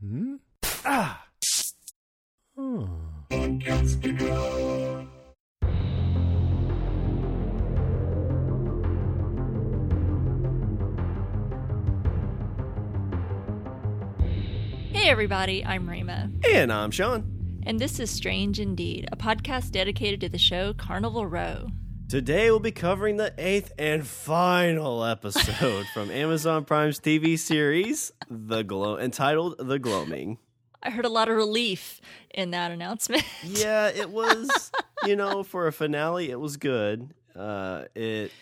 Hmm? Ah! Oh. Hey everybody, I'm Rima. And I'm Sean. And this is Strange Indeed, a podcast dedicated to the show Carnival Row. Today we'll be covering the eighth and final episode from Amazon Prime's TV series, The Glow, entitled The Gloaming. I heard a lot of relief in that announcement. yeah, it was, you know, for a finale, it was good. Uh, it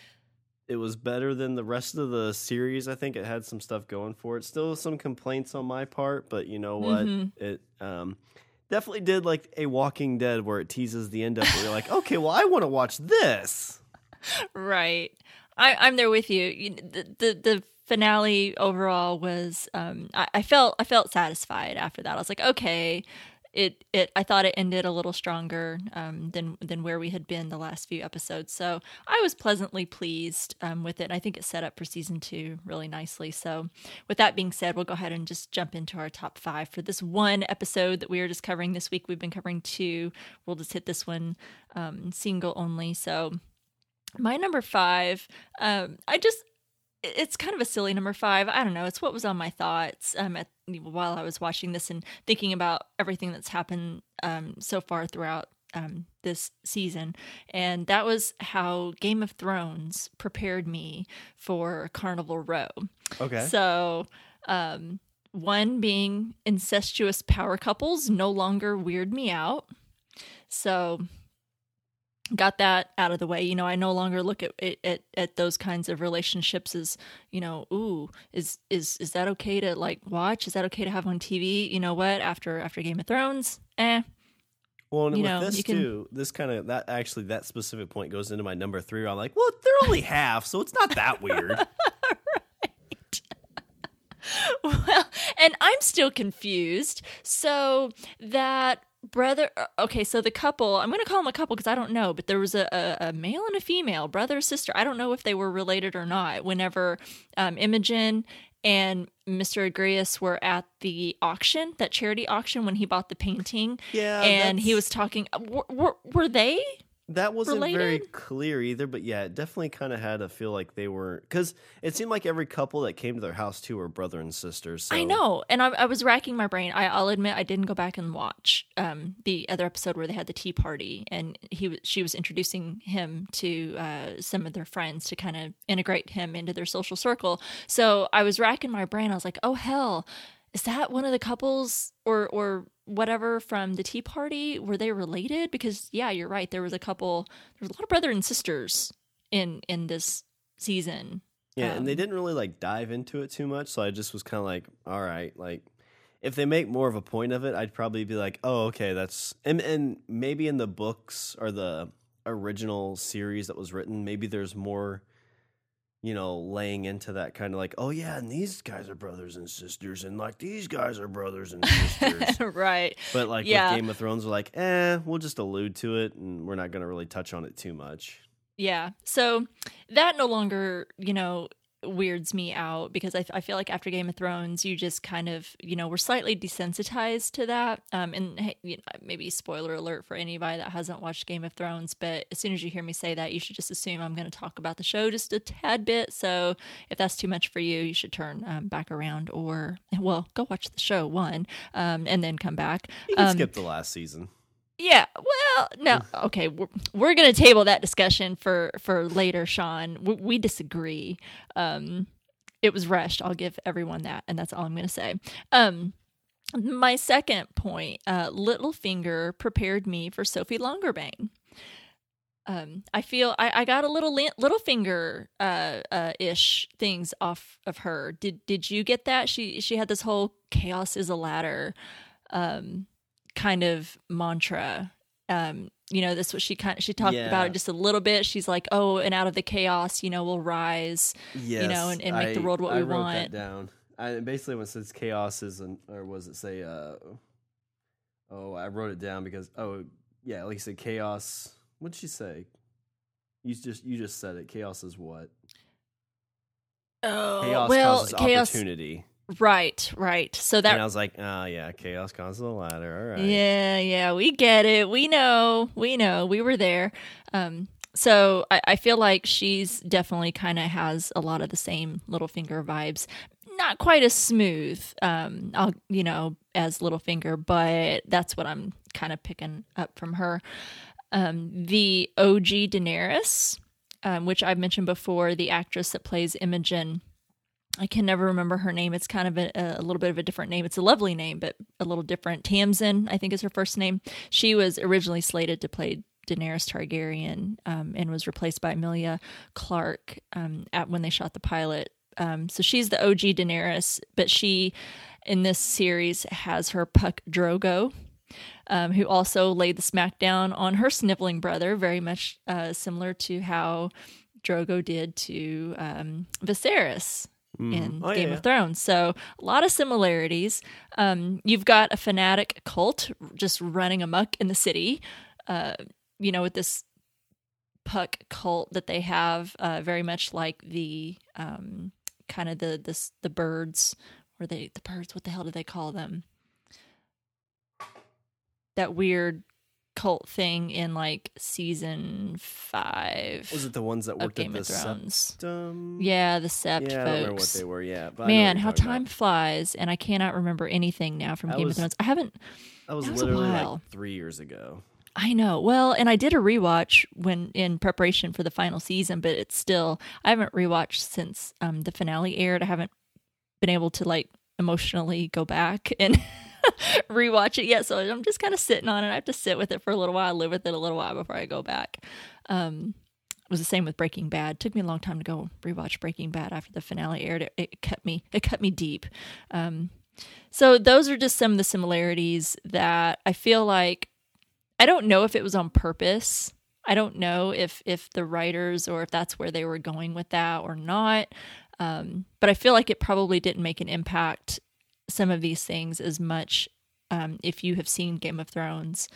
it was better than the rest of the series. I think it had some stuff going for it. Still some complaints on my part, but you know what? Mm-hmm. It um, definitely did like a Walking Dead where it teases the end up. Where you're like, okay, well, I want to watch this. Right. I, am there with you. you the, the the finale overall was um, I, I felt I felt satisfied after that. I was like, okay, it it I thought it ended a little stronger um, than than where we had been the last few episodes. So I was pleasantly pleased um, with it. I think it set up for season two really nicely. So with that being said, we'll go ahead and just jump into our top five for this one episode that we are just covering this week. We've been covering two. We'll just hit this one um, single only. So my number five, um, I just it's kind of a silly number five. I don't know. It's what was on my thoughts um, at, while I was watching this and thinking about everything that's happened um, so far throughout um, this season. And that was how Game of Thrones prepared me for Carnival Row. Okay. So, um, one being incestuous power couples no longer weird me out. So got that out of the way you know i no longer look at, at at those kinds of relationships as you know ooh is is is that okay to like watch is that okay to have on tv you know what after after game of thrones eh well, and you with know, this can... too, this kind of that actually that specific point goes into my number three. I'm like, well, they're only half, so it's not that weird. right. well, and I'm still confused. So that brother uh, okay so the couple i'm going to call them a couple because i don't know but there was a, a, a, male and a female brother sister. I don't know if they were related or not whenever um, imogen and mr Agreus were at the auction that charity auction when he bought the painting. Yeah and he was talking uh, were, were, were they that wasn't related? very clear either, but yeah, it definitely kind of had to feel like they were because it seemed like every couple that came to their house too were brother and sisters. So. I know, and I, I, was racking my brain. I, will admit I didn't go back and watch um, the other episode where they had the tea party, and he she was introducing him to uh, some of their friends to kind of integrate him into their social circle. So I was racking my brain. I was like, oh hell, is that one of the couples or or whatever from the Tea Party? Were they related? Because yeah, you're right. There was a couple. There was a lot of brother and sisters in in this season. Yeah, um, and they um, didn't really like dive into it too much. So I just was kind of like, all right, like if they make more of a point of it, I'd probably be like, oh, okay, that's and and maybe in the books or the original series that was written, maybe there's more you know, laying into that kind of like, oh yeah, and these guys are brothers and sisters, and like these guys are brothers and sisters, right? But like yeah. with Game of Thrones, we're like, eh, we'll just allude to it, and we're not going to really touch on it too much. Yeah, so that no longer, you know, weirds me out because I, I feel like after Game of Thrones, you just kind of, you know, we're slightly desensitized to that. Um, and hey, you know, maybe spoiler alert for anybody that hasn't watched Game of Thrones, but as soon as you hear me say that, you should just assume I'm going to talk about the show just a tad bit. So if that's too much for you, you should turn um, back around or, well, go watch the show one um, and then come back. You can skip um, the last season. Yeah, well, no, okay, we're, we're going to table that discussion for for later, Sean. We, we disagree. Um, it was rushed. I'll give everyone that, and that's all I'm going to say. Um, my second point, uh, Littlefinger prepared me for Sophie Longerbane. Um, I feel I, I got a little li- Littlefinger uh, uh, ish things off of her. Did did you get that? She she had this whole chaos is a ladder. Um, kind of mantra. Um, you know, this what she kind of, she talked yeah. about it just a little bit. She's like, "Oh, and out of the chaos, you know, we'll rise, yes, you know, and, and make I, the world what I we wrote want." That down. I, basically, when it says chaos is, an, or was it say, uh, oh, I wrote it down because, oh, yeah, like you said, chaos. What did she say? You just you just said it. Chaos is what? Oh, chaos well, causes chaos, opportunity. Right, right. So and I was like, oh yeah, chaos causes the ladder. All right. Yeah, yeah, we get it. We know. We know. We were there. Um, so I, I feel like she's definitely kind of has a lot of the same Littlefinger vibes. Not quite as smooth, um, I'll you know, as Littlefinger, but that's what I'm kind of picking up from her. Um, the OG Daenerys, um, which I've mentioned before, the actress that plays Imogen. I can never remember her name. It's kind of a, a little bit of a different name. It's a lovely name, but a little different. Tamsin, I think, is her first name. She was originally slated to play Daenerys Targaryen um, and was replaced by Emilia Clarke um, at when they shot the pilot. Um, so she's the OG Daenerys, but she in this series has her Puck Drogo, um, who also laid the smackdown on her sniveling brother, very much uh, similar to how Drogo did to um, Viserys in Oh, Game yeah. of Thrones. So a lot of similarities. Um, you've got a fanatic cult just running amok in the city. Uh, you know, with this puck cult that they have, uh, very much like the um, kind of the this the birds, or they the birds. What the hell do they call them? That weird cult thing in like season five Was it the ones that worked at Game the of Thrones. septum? Yeah, the Sept Yeah, I don't remember what they were. Yeah, but I know what Man, how time about. flies, and I cannot remember anything now from Game was- of Thrones. I haven't. That was that was a literally while. like three years ago. I know. Well, and I did a rewatch when in preparation for the final season, but it's still I haven't rewatched since um, the finale aired. I haven't been able to like emotionally go back and rewatch it yet. So I'm just kind of sitting on it. I have to sit with it for a little while, live with it a little while before I go back. Um, it was the same with Breaking Bad. took me a long time to go rewatch Breaking Bad after the finale aired. It, it cut me. It cut me deep. Um, so those are just some of the similarities that I feel like. I don't know if it was on purpose. I don't know if if the writers or if that's where they were going with that or not. Um, but I feel like it probably didn't make an impact some of these things as much um, if you have seen Game of Thrones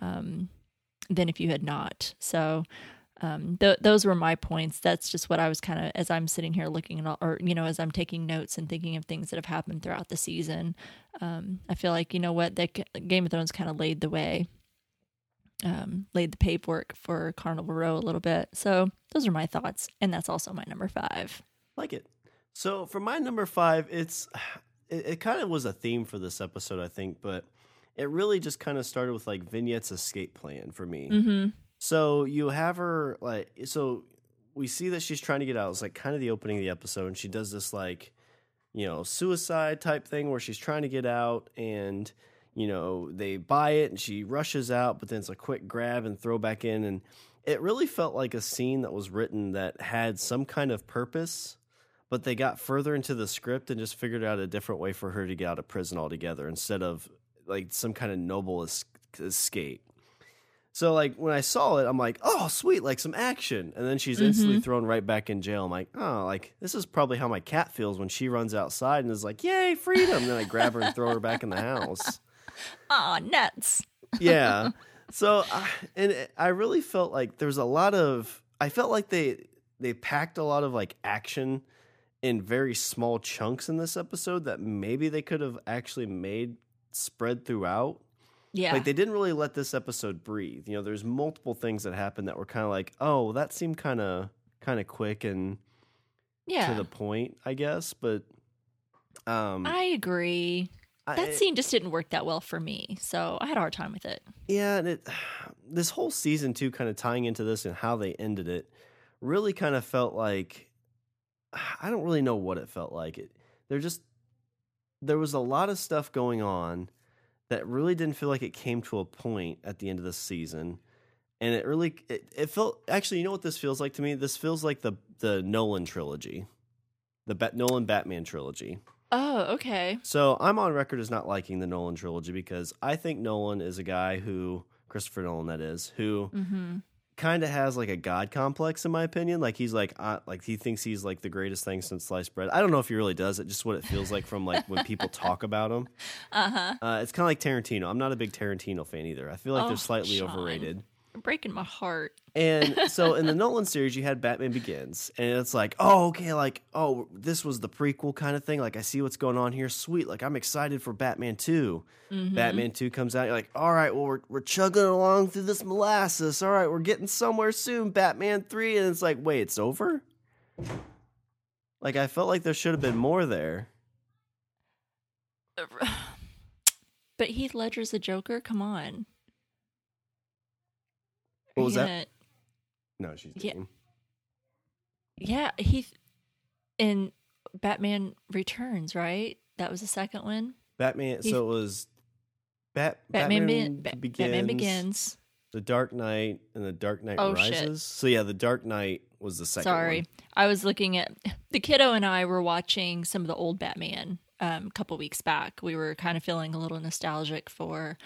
um, than if you had not. So um, th- those were my points. That's just what I was kind of as I'm sitting here looking at all, or you know, as I'm taking notes and thinking of things that have happened throughout the season. Um, I feel like you know what that Game of Thrones kind of laid the way, um, laid the paperwork for Carnival Row a little bit. So those are my thoughts, and that's also my number five. Like it. So for my number five, it's it, it kind of was a theme for this episode, I think, but it really just kind of started with like Vignette's escape plan for me. Mm-hmm. So you have her like so we see that she's trying to get out. It's like kind of the opening of the episode, and she does this like you know suicide type thing where she's trying to get out, and you know they buy it, and she rushes out, but then it's a quick grab and throw back in, and it really felt like a scene that was written that had some kind of purpose. But they got further into the script and just figured out a different way for her to get out of prison altogether instead of like some kind of noble es- escape. So like when I saw it, I'm like, oh sweet, like some action, and then she's instantly thrown right back in jail. I'm like, oh, like this is probably how my cat feels when she runs outside and is like, yay, freedom. And then I grab her and throw her back in the house. Ah, nuts. Yeah. So I and it- I really felt like there was a lot of. I felt like they they packed a lot of like action in very small chunks in this episode that maybe they could have actually made spread throughout. Yeah. Like they didn't really let this episode breathe. You know, there's multiple things that happened that were kind of like, oh, that seemed kind of kind of quick and yeah. to the point, I guess. But um, I agree. I- That scene just didn't work that well for me, so I had a hard time with it. yeah, and it this whole season too, kind of tying into this and how they ended it, really kind of felt like I don't really know what it felt like. It there just there was a lot of stuff going on that really didn't feel like it came to a point at the end of the season. And it really it, it felt actually, you know what this feels like to me? This feels like the the Nolan trilogy. The Bat, Nolan Batman trilogy. Oh, okay. So I'm on record as not liking the Nolan trilogy because I think Nolan is a guy who Christopher Nolan that is who Mm-hmm. Kind of has like a god complex in my opinion. Like he's like uh, like he thinks he's like the greatest thing since sliced bread. I don't know if he really does it. Just what it feels like from like when people talk about him. Uh huh. Uh, it's kind of like Tarantino. I'm not a big Tarantino fan either. I feel like Oh, they're slightly Sean. overrated. Breaking my heart. And so in the Nolan series, you had Batman Begins, and it's like, oh, okay, like, oh, this was the prequel kind of thing. Like, I see what's going on here. Sweet. Like, I'm excited for Batman 2. Mm-hmm. Batman 2 comes out. You're like, all right, well, we're, we're chugging along through this molasses. All right, we're getting somewhere soon. Batman 3. And it's like, wait, it's over? Like, I felt like there should have been more there. But Heath Ledger's a Joker. Come on. What was that? No, she's Yeah. dating. Yeah, Heath in Batman Returns, right? That was the second one. Batman. He- so it was Bat, Batman, Batman, Be- Ba- begins, Batman Begins. The Dark Knight and the Dark Knight Oh, shit. Rises. So yeah, the Dark Knight was the second. Sorry, one. I was looking at the kiddo and I were watching some of the old Batman um, a couple weeks back. We were kind of feeling a little nostalgic for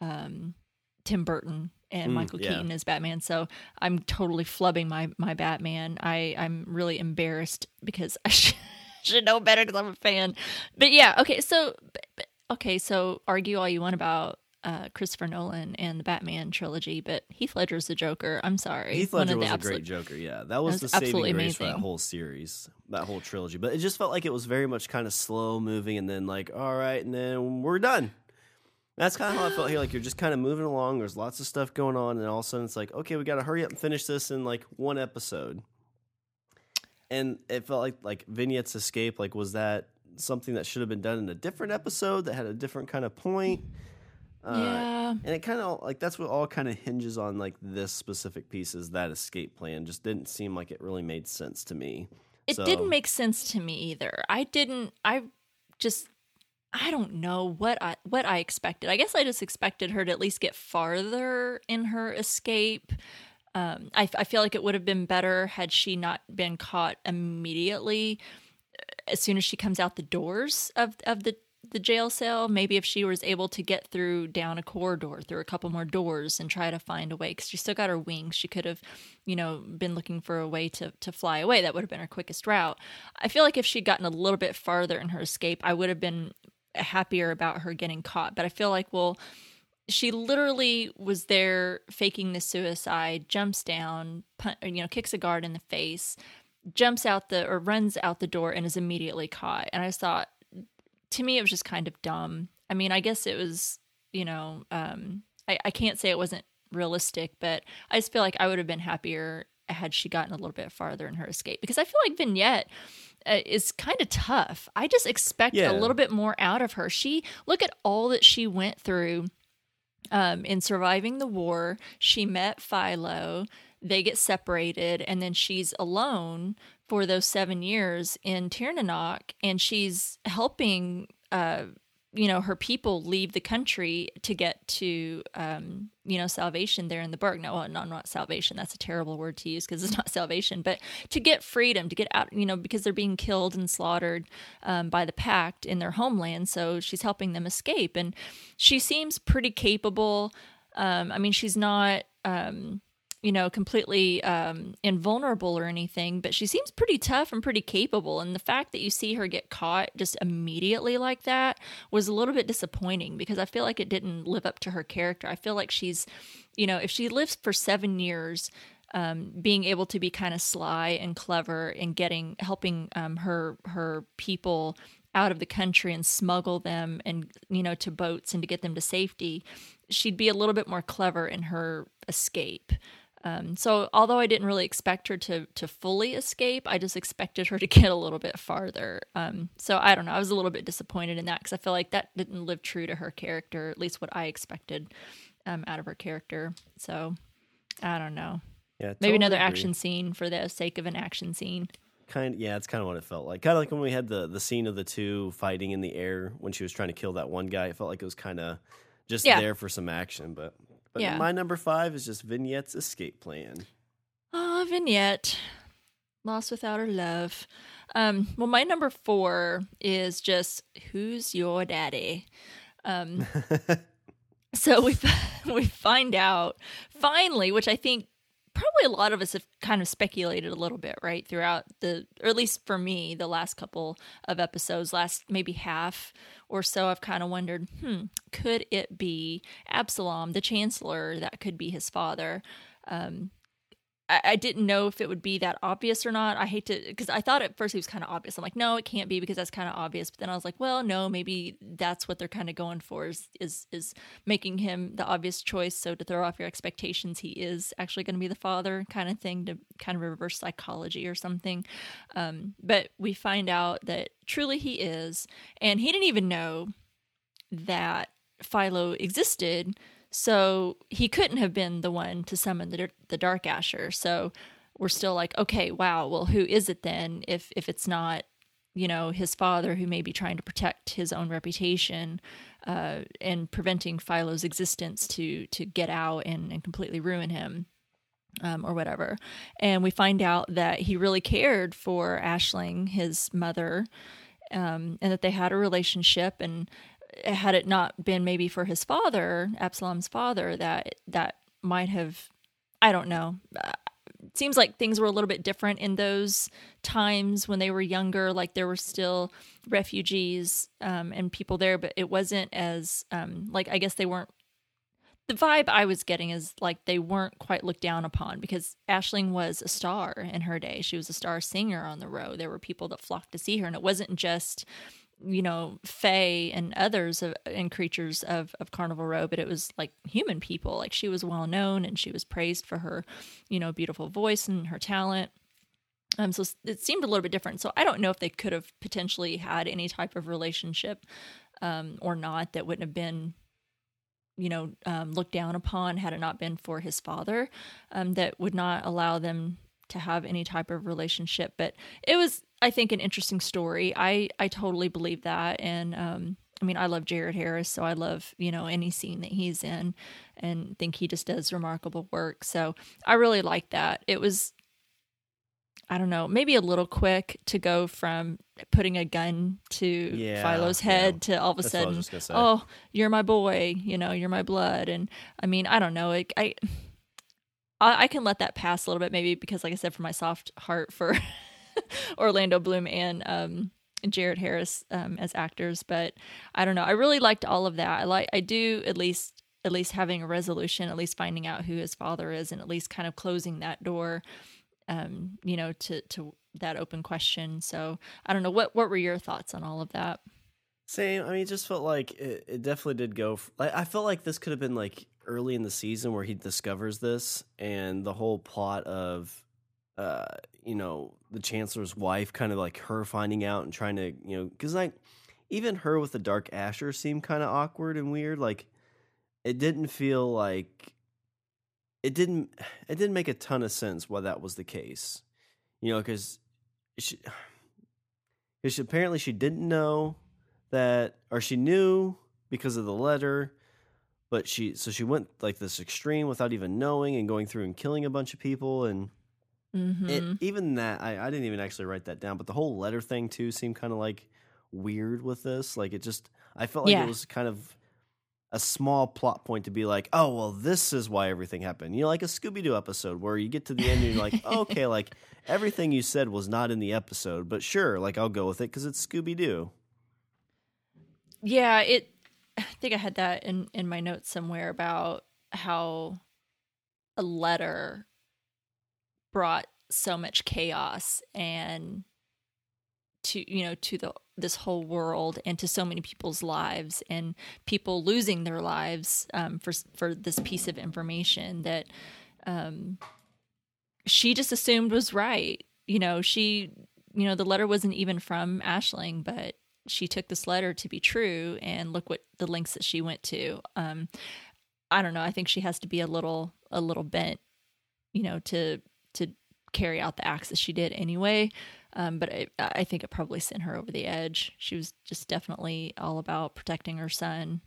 um, Tim Burton and Mm, Michael yeah. Keaton as Batman. So I'm totally flubbing my my Batman. I I'm really embarrassed because I should, should know better because I'm a fan. But yeah, okay. So but- okay, so argue all you want about. Uh, Christopher Nolan and the Batman trilogy, but Heath Ledger's the Joker. I'm sorry, Heath One Ledger was a great Joker. Yeah, that was, was the saving grace for that whole series, that whole trilogy. But it just felt like it was very much kind of slow moving, and then like, all right, and then we're done. That's kind of how I felt here. Like you're just kind of moving along. There's lots of stuff going on, and all of a sudden it's like, okay, we got to hurry up and finish this in like one episode. And it felt like like vignettes escape. Like was that something that should have been done in a different episode that had a different kind of point? Uh, yeah, and it kind of like that's what all kind of hinges on like this specific piece is that escape plan just didn't seem like it really made sense to me It So- didn't make sense to me either. I didn't. I just. I don't know what I what I expected. I guess I just expected her to at least get farther in her escape. Um, I, I feel like it would have been better had she not been caught immediately as soon as she comes out the doors of of the the jail cell. Maybe if she was able to get through down a corridor, through a couple more doors, and try to find a way, because she still got her wings. She could have, you know, been looking for a way to to fly away. That would have been her quickest route. I feel like if she'd gotten a little bit farther in her escape, I would have been happier about her getting caught. But I feel like, well, she literally was there faking the suicide, jumps down, pun- you know, kicks a guard in the face, jumps out the or runs out the door and is immediately caught. And I thought, to me, it was just kind of dumb. I mean, I guess it was, you know, um, I, I can't say it wasn't realistic, but I just feel like I would have been happier had she gotten a little bit farther in her escape because I feel like Vignette is kind of tough. I just expect Yeah. a little bit more out of her. She look at all that she went through um, in surviving the war. She met Philo. They get separated, and then she's alone for those seven years in Tirnanoc, and she's helping, uh, you know, her people leave the country to get to, um, you know, salvation there in the Burgue. No, no, not salvation. That's a terrible word to use because it's not salvation, but to get freedom, to get out, you know, because they're being killed and slaughtered um, by the Pact in their homeland. So she's helping them escape, and she seems pretty capable. Um, I mean, she's not. Um, you know, completely um, invulnerable or anything, but she seems pretty tough and pretty capable. And the fact that you see her get caught just immediately like that was a little bit disappointing because I feel like it didn't live up to her character. I feel like she's, you know, if she lives for seven years, um, being able to be kind of sly and clever and getting helping um, her her people out of the country and smuggle them and you know to boats and to get them to safety she'd be a little bit more clever in her escape um, so although I didn't really expect her to to fully escape, I just expected her to get a little bit farther. Um, so I don't know. I was a little bit disappointed in that because I feel like that didn't live true to her character, at least what I expected um, out of her character. So I don't know. yeah Maybe another agree. action scene for the sake of an action scene. kind of, yeah it's kind of what it felt like kind of like when we had the the scene of the two fighting in the air when she was trying to kill that one guy it felt like it was kind of just Yeah. there for some action but but Yeah. my number five is just vignette's escape plan Ah, vignette. Lost without her love. Um, well, my number four is just who's your daddy? Um, so we we find out finally, which I think probably a lot of us have kind of speculated a little bit, right? Throughout the, or at least for me, the last couple of episodes, last maybe half or so, I've kind of wondered, hmm, could it be Absalom, the Chancellor? That could be his father. um, I, I didn't know if it would be that obvious or not. I hate to because I thought at first it was kind of obvious. I'm like, no, it can't be because that's kind of obvious. But then I was like, well, no, maybe that's what they're kind of going for is is is making him the obvious choice. So to throw off your expectations, he is actually going to be the father, kind of thing to kind of reverse psychology or something. Um, but we find out that truly he is, and he didn't even know that Philo existed so he couldn't have been the one to summon the, the Dark Asher. So we're still like, okay, wow, well, who is it then if, if it's not, you know, his father who may be trying to protect his own reputation uh, and preventing Philo's existence to, to get out and, and completely ruin him. Um, or whatever. And we find out that he really cared for Aisling, his mother, um, and that they had a relationship. And had it not been maybe for his father, Absalom's father, that that might have, I don't know. Uh, it seems like things were a little bit different in those times when they were younger. Like there were still refugees um, and people there, but it wasn't as um, like I guess they weren't. The vibe I was getting is like they weren't quite looked down upon because Aisling was a star in her day. She was a star singer on the road. There were people that flocked to see her, and it wasn't just you know, Fae and others of, and creatures of, of Carnival Row, but it was like human people. Like she was well known and she was praised for her, you know, beautiful voice and her talent. Um, so it seemed a little bit different. So I don't know if they could have potentially had any type of relationship um, or not that wouldn't have been, you know, um, looked down upon had it not been for his father, um, that would not allow them to have any type of relationship. But it was I think an interesting story. I I totally believe that, and um, I mean, I love Jared Harris, so I love you know any scene that he's in, and think he just does remarkable work. So I really like that. It was, I don't know, maybe a little quick to go from putting a gun to yeah, Philo's head yeah. to all of a That's sudden, oh, you're my boy, you know, you're my blood, and I mean, I don't know, it, I. I can let that pass a little bit, maybe because, like I said, for my soft heart for Orlando Bloom and um, Jared Harris um, as actors. But I don't know. I really liked all of that. I like. I do at least at least having a resolution, at least finding out who his father is, and at least kind of closing that door. Um, you know, to to that open question. So I don't know. What what were your thoughts on all of that? Same. I mean, it just felt like it, it definitely did go. like, I felt like this could have been like early in the season where he discovers this, and the whole plot of uh, you know, the chancellor's wife, kind of like her finding out and trying to, you know, because like even her with the dark Asher seemed kind of awkward and weird. Like it didn't feel like it didn't it didn't make a ton of sense why that was the case, you know, because she because apparently she didn't know that or she knew because of the letter but she so she went like this extreme without even knowing and going through and killing a bunch of people and Mm-hmm. It, even that, I, I didn't even actually write that down, but the whole letter thing too seemed kind of like weird with this. Like it just, I felt like yeah. it was kind of a small plot point to be like, oh, well, this is why everything happened. You know, like a Scooby Doo episode where you get to the end and you're like, oh, okay, like everything you said was not in the episode, but sure, like I'll go with it because it's Scooby Doo. Yeah, it. I think I had that in in my notes somewhere about how a letter brought so much chaos and to you know to the this whole world and to so many people's lives and people losing their lives um, for for this piece of information that um, she just assumed was right. You know, she you know the letter wasn't even from Aisling, but she took this letter to be true, and look what the links that she went to. Um, I don't know. I think she has to be a little a little bent, you know, to to carry out the acts that she did anyway. Um, but I, I think it probably sent her over the edge. She was just definitely all about protecting her son.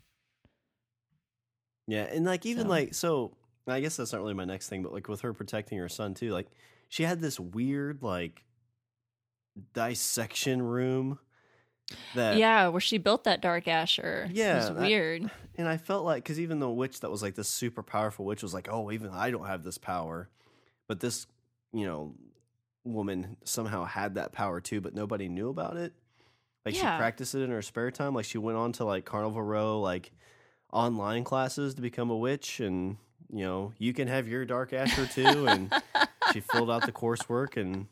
Yeah, and like even so. like so, I guess that's not really my next thing, but like with her protecting her son too, like she had this weird like dissection room that yeah where she built that dark asher yeah it was weird and i felt like because even the witch that was like this super powerful witch was like oh even i don't have this power but this you know, woman somehow had that power too, but nobody knew about it. Like yeah. she practiced it in her spare time. Like she went on to like Carnival Row, like online classes to become a witch and you know, you can have your Dark Asher too. And she filled out the coursework and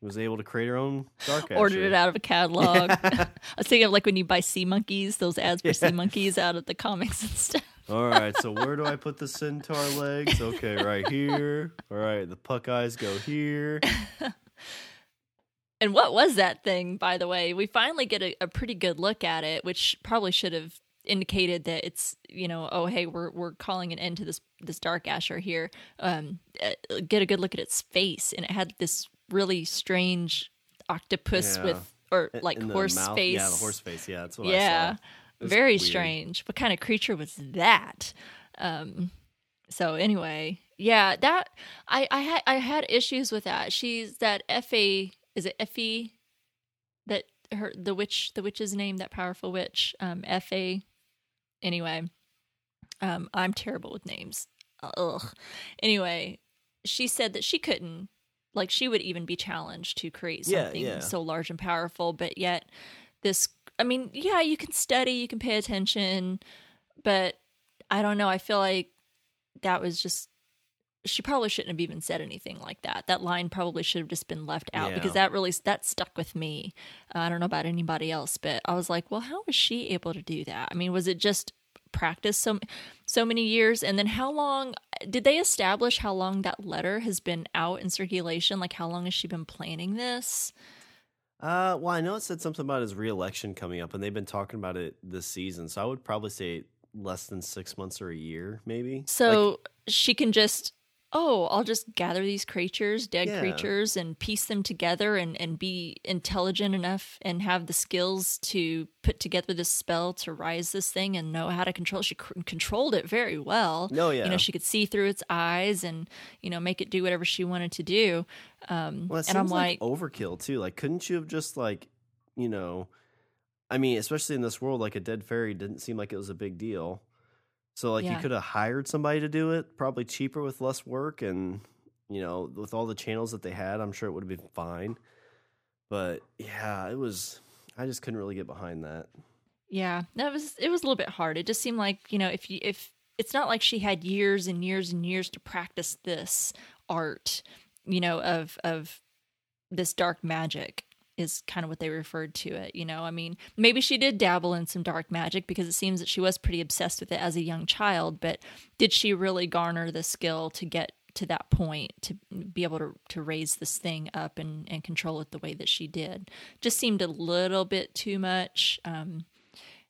was able to create her own Dark Asher. Ordered it out of a catalog. I was thinking of like when you buy sea monkeys, those ads for sea monkeys out of the comics and stuff. All right, so where do I put the centaur legs? Okay, right here. All right, the puck eyes go here. And what was that thing, by the way? We finally get a, a pretty good look at it, which probably should have indicated that it's you know oh hey we're we're calling an end to this this dark asher here um uh, get a good look at its face and it had this really strange octopus Yeah. with or like horse mouth- face Yeah, the horse face. Yeah, that's what I yeah saw. It was very weird. strange. What kind of creature was that? Um so anyway yeah that i i had i had issues with that. She's that fa is it effie that her the witch the witch's name that powerful witch um fa anyway um i'm terrible with names. Ugh. Anyway she said that she couldn't like she would even be challenged to create Yeah, something yeah. so large and powerful but yet this i mean yeah you can study you can pay attention but i don't know i feel like that was just she probably shouldn't have even said anything like that. That line probably should have just been left out because that really that stuck with me. Uh, i don't know about anybody else but i was like well how was she able to do that? I mean was it just practice so so many years? And then how long did they establish how long that letter has been out in circulation? Like how long has she been planning this Uh, well, I know it said something about his reelection coming up, and they've been talking about it this season. So I would probably say less than six months or a year, maybe. So Like, she can just, oh, I'll just gather these creatures, dead Yeah. creatures, and piece them together and, and be intelligent enough and have the skills to put together this spell to rise this thing and know how to control. She c- controlled it very well. no, yeah. You know, she could see through its eyes and, you know, make it do whatever she wanted to do. Um, well, it and I'm like, like overkill too. Like, couldn't you have just like, you know, I mean, especially in this world, like a dead fairy didn't seem like it was a big deal. So like Yeah. you could have hired somebody to do it, probably cheaper with less work, and you know, with all the channels that they had, I'm sure it would have been fine. But yeah, it was. I just couldn't really get behind that. Yeah, that was it was a little bit hard. It just seemed like you know if you if it's not like she had years and years and years to practice this art, you know of of this dark magic is kind of what they referred to it. You know, I mean, maybe she did dabble in some dark magic because it seems that she was pretty obsessed with it as a young child. But did she really garner the skill to get to that point to be able to to raise this thing up and and control it the way that she did? Just seemed a little bit too much. Um,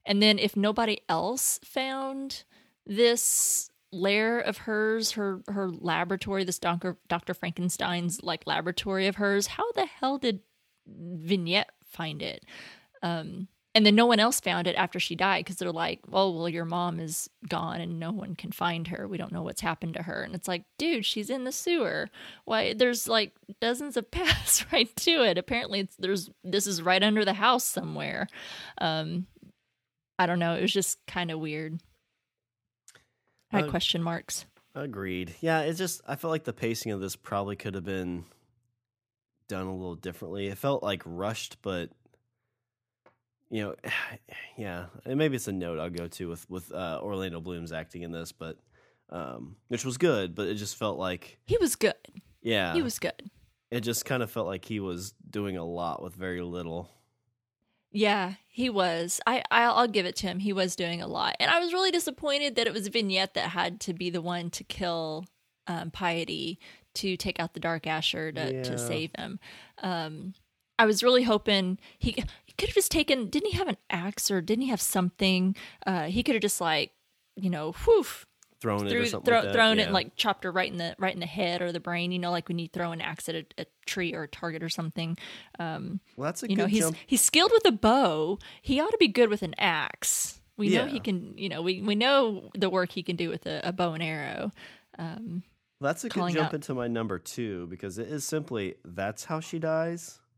and then if nobody else found this lair of hers, her her laboratory, this Dr. Dr. Frankenstein's like laboratory of hers, how the hell did Vignette find it? Um and then no one else found it after she died because they're like, well, well, your mom is gone and no one can find her. We don't know what's happened to her. And it's like, dude, she's in the sewer. Why? There's like dozens of paths right to it. Apparently, it's, there's this is right under the house somewhere. Um, I don't know. It was just kind of weird. I had Uh, question marks. Agreed. Yeah, it's just I felt like the pacing of this probably could have been done a little differently. It felt like rushed, but you know, yeah, and maybe it's a note I'll go to with with uh, Orlando Bloom's acting in this, but um, which was good, but it just felt like He was good. yeah, He was good. it just kind of felt like he was doing a lot with very little. Yeah, he was. I I'll, I'll give it to him. He was doing a lot, and I was really disappointed that it was Vignette that had to be the one to kill um, Piety to take out the Dark Asher to, Yeah. to save him. Um, I was really hoping he, he could have just taken. Didn't he have an axe or didn't he have something? Uh, he could have just like you know, whew, Thrown it threw, or something throw, like that. thrown it and like chopped her right in the right in the head or the brain. You know, like when you throw an axe at a, a tree or a target or something. Um, well, that's a you good know he's jump. he's skilled with a bow he ought to be good with an axe we know he can you know we, we know the work he can do with a, a bow and arrow um That's a good jump out- into my number two because it is simply that's how she dies.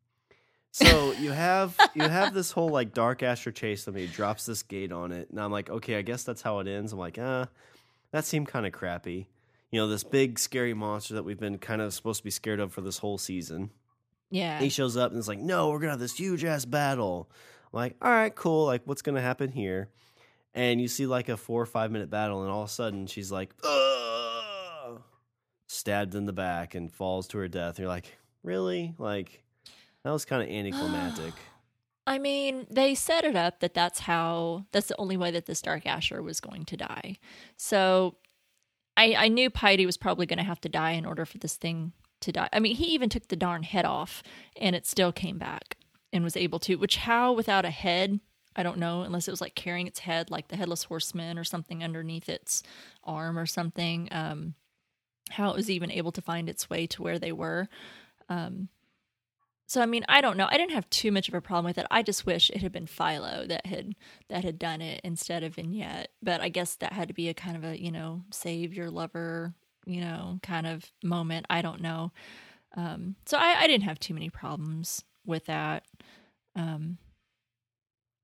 So you have you have this whole like dark Asher chase. He drops this gate on it, and I'm like, okay, I guess that's how it ends. I'm like, ah, that seemed kind of crappy. You know, this big scary monster that we've been kind of supposed to be scared of for this whole season. yeah He shows up and it's like, no, we're gonna have this huge ass battle. I'm like, all right, cool. Like, what's gonna happen here? And you see like a four or five minute battle, and all of a sudden she's like, Ugh! Stabbed in the back and falls to her death. You're like, really? Like that was kind of anticlimactic. I mean, they set it up that that's how that's the only way that this Dark Asher was going to die. So I I knew Piety was probably going to have to die in order for this thing to die. I mean, he even took the darn head off and it still came back and was able to, which how without a head, I don't know, unless it was like carrying its head like the headless horseman or something underneath its arm or something. Um how it was even able to find its way to where they were. Um so I mean, I don't know. I didn't have too much of a problem with it. I just wish it had been Philo that had that had done it instead of Vignette. But I guess that had to be a kind of a you know save your lover you know kind of moment. I don't know. Um, so I, I didn't have too many problems with that. Um,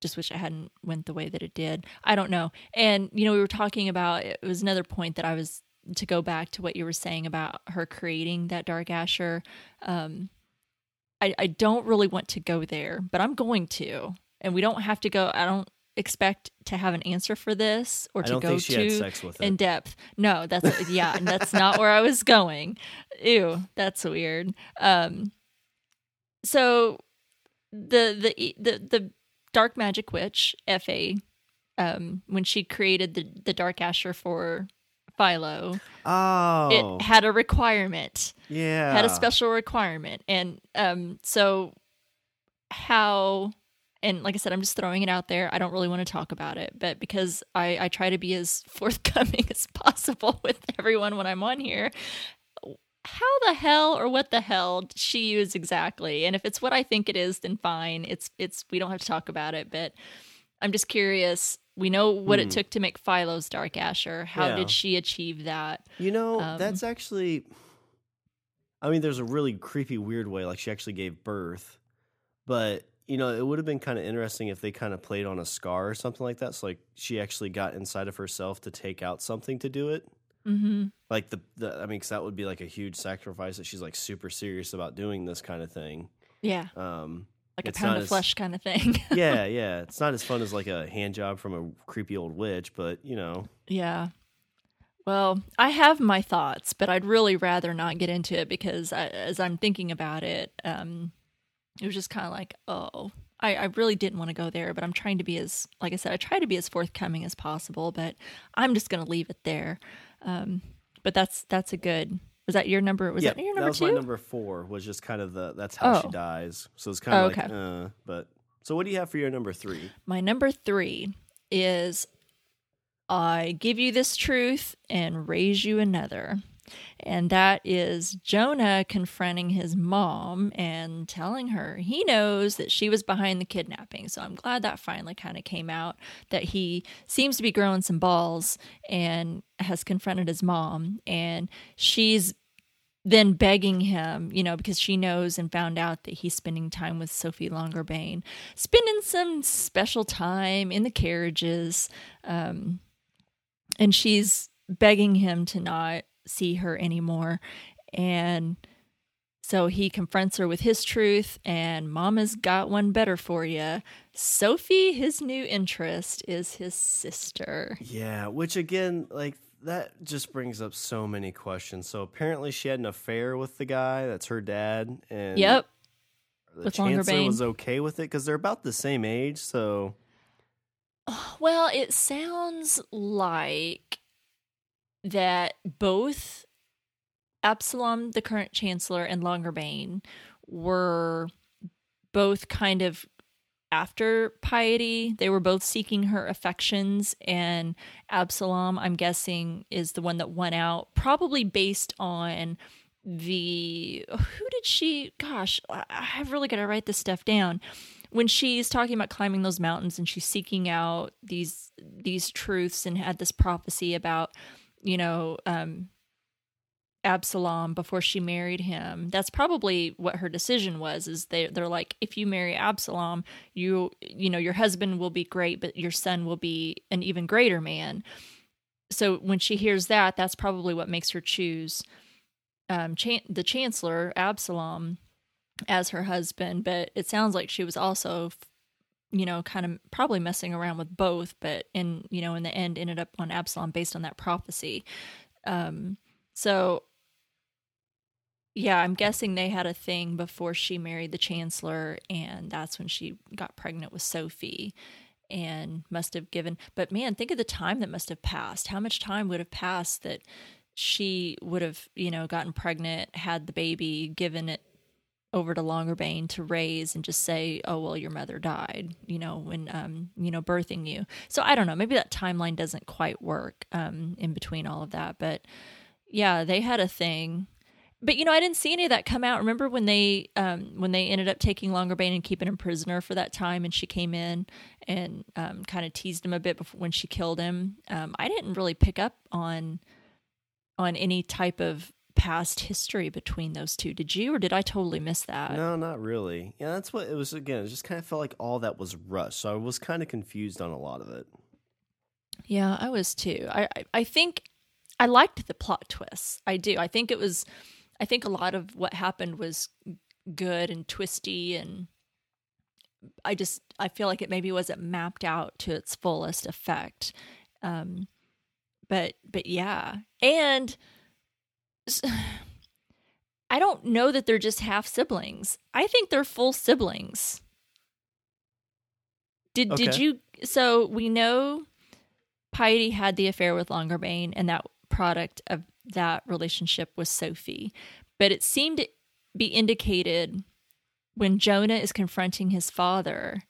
just wish I hadn't went the way that it did. I don't know. And you know, we were talking about it was another point that I was to go back to what you were saying about her creating that dark asher. Um, I, I don't really want to go there, but I'm going to. And we don't have to go. I don't expect to have an answer for this or to go think she had too sex with in depth. No, that's yeah, and that's not where I was going. Ew, that's weird. Um, so the the the the dark magic witch Fa, um, when she created the the dark asher for Philo, Oh, it had a requirement. Yeah. had a special requirement. And um so how and like i said i'm just throwing it out there. I don't really want to talk about it but because i i try to be as forthcoming as possible with everyone when i'm on here how the hell or what the hell did she use exactly? And if it's what i think it is then fine. It's it's we don't have to talk about it but i'm just curious we know what Hmm. it took to make philo's dark asher how Yeah. did she achieve that You know, Um, that's actually. I mean, there's a really creepy, weird way. Like she actually gave birth, but you know, it would have been kind of interesting if they kind of played on a scar or something like that. So like she actually got inside of herself to take out something to do it. mm-hmm Like the, the I mean, because that would be like a huge sacrifice that she's like super serious about doing this kind of thing. yeah Um, like It's a pound of as- flesh kind of thing yeah, yeah, it's not as fun as like a hand job from a creepy old witch, but you know, Yeah. Well, I have my thoughts, but I'd really rather not get into it because I, as I'm thinking about it, um, it was just kind of like, oh, I, I really didn't want to go there, but I'm trying to be as, like I said, I try to be as forthcoming as possible, but I'm just going to leave it there. Um, but that's that's a good. Was that your number? Was yeah, that your number that was two? my number four. Was just kind of the that's how she Oh. dies. So it's kind of Oh, like, okay. uh, but so what do you have for your number three? My number three is I give you this truth and raise you another. And that is Jonah confronting his mom and telling her he knows that she was behind the kidnapping. So I'm glad that finally kind of came out that he seems to be growing some balls and has confronted his mom. And she's then begging him, you know, because she knows and found out that he's spending time with Sophie Longerbane, spending some special time in the carriages. Um, and she's begging him to not see her anymore. And so he confronts her with his truth, and Mama's got one better for you. Sophie, his new interest, is his sister. Yeah, which again, like that just brings up so many questions. So apparently she had an affair with the guy that's her dad, and Yep. the with chancellor was okay with it because they're about the same age. So Well, it sounds like that both Absalom, the current chancellor, and Longerbane were both kind of after piety. They were both seeking her affections, and Absalom, I'm guessing, is the one that won out, probably based on the who did she gosh i've really got to write this stuff down when she's talking about climbing those mountains and she's seeking out these these truths and had this prophecy about you know um Absalom before she married him. That's probably what her decision was is they they're like if you marry Absalom, you you know your husband will be great but your son will be an even greater man. So when she hears that, that's probably what makes her choose um chan- the chancellor Absalom as her husband, but it sounds like she was also you know kind of probably messing around with both, but in you know in the end ended up on Absalom based on that prophecy. Um so Yeah, I'm guessing they had a thing before she married the chancellor, and that's when she got pregnant with Sophie and must have given. But man, think of the time that must have passed. How much time would have passed that she would have, you know, gotten pregnant, had the baby, given it over to Longerbane to raise and just say, "Oh well, your mother died," you know, when um, you know, birthing you. So I don't know. Maybe that timeline doesn't quite work um, in between all of that, but yeah, they had a thing. But you know, I didn't see any of that come out. Remember when they um, when they ended up taking Longerbane and keeping him prisoner for that time, and she came in and um, kind of teased him a bit before when she killed him. Um, I didn't really pick up on on any type of past history between those two. Did you, or did I totally miss that? No, not really. Yeah, that's what it was. Again, it just kind of felt like all that was rushed. So I was kind of confused on a lot of it. Yeah, I was too. I, I, I think I liked the plot twists. I do. I think it was. I think a lot of what happened was good and twisty, and I just I feel like it maybe wasn't mapped out to its fullest effect. Um, but but yeah, and I don't know that they're just half siblings. I think they're full siblings. Did Okay. did you so we know Piety had the affair with Longerbane and that product of that relationship was Sophie. But it seemed to be indicated when Jonah is confronting his father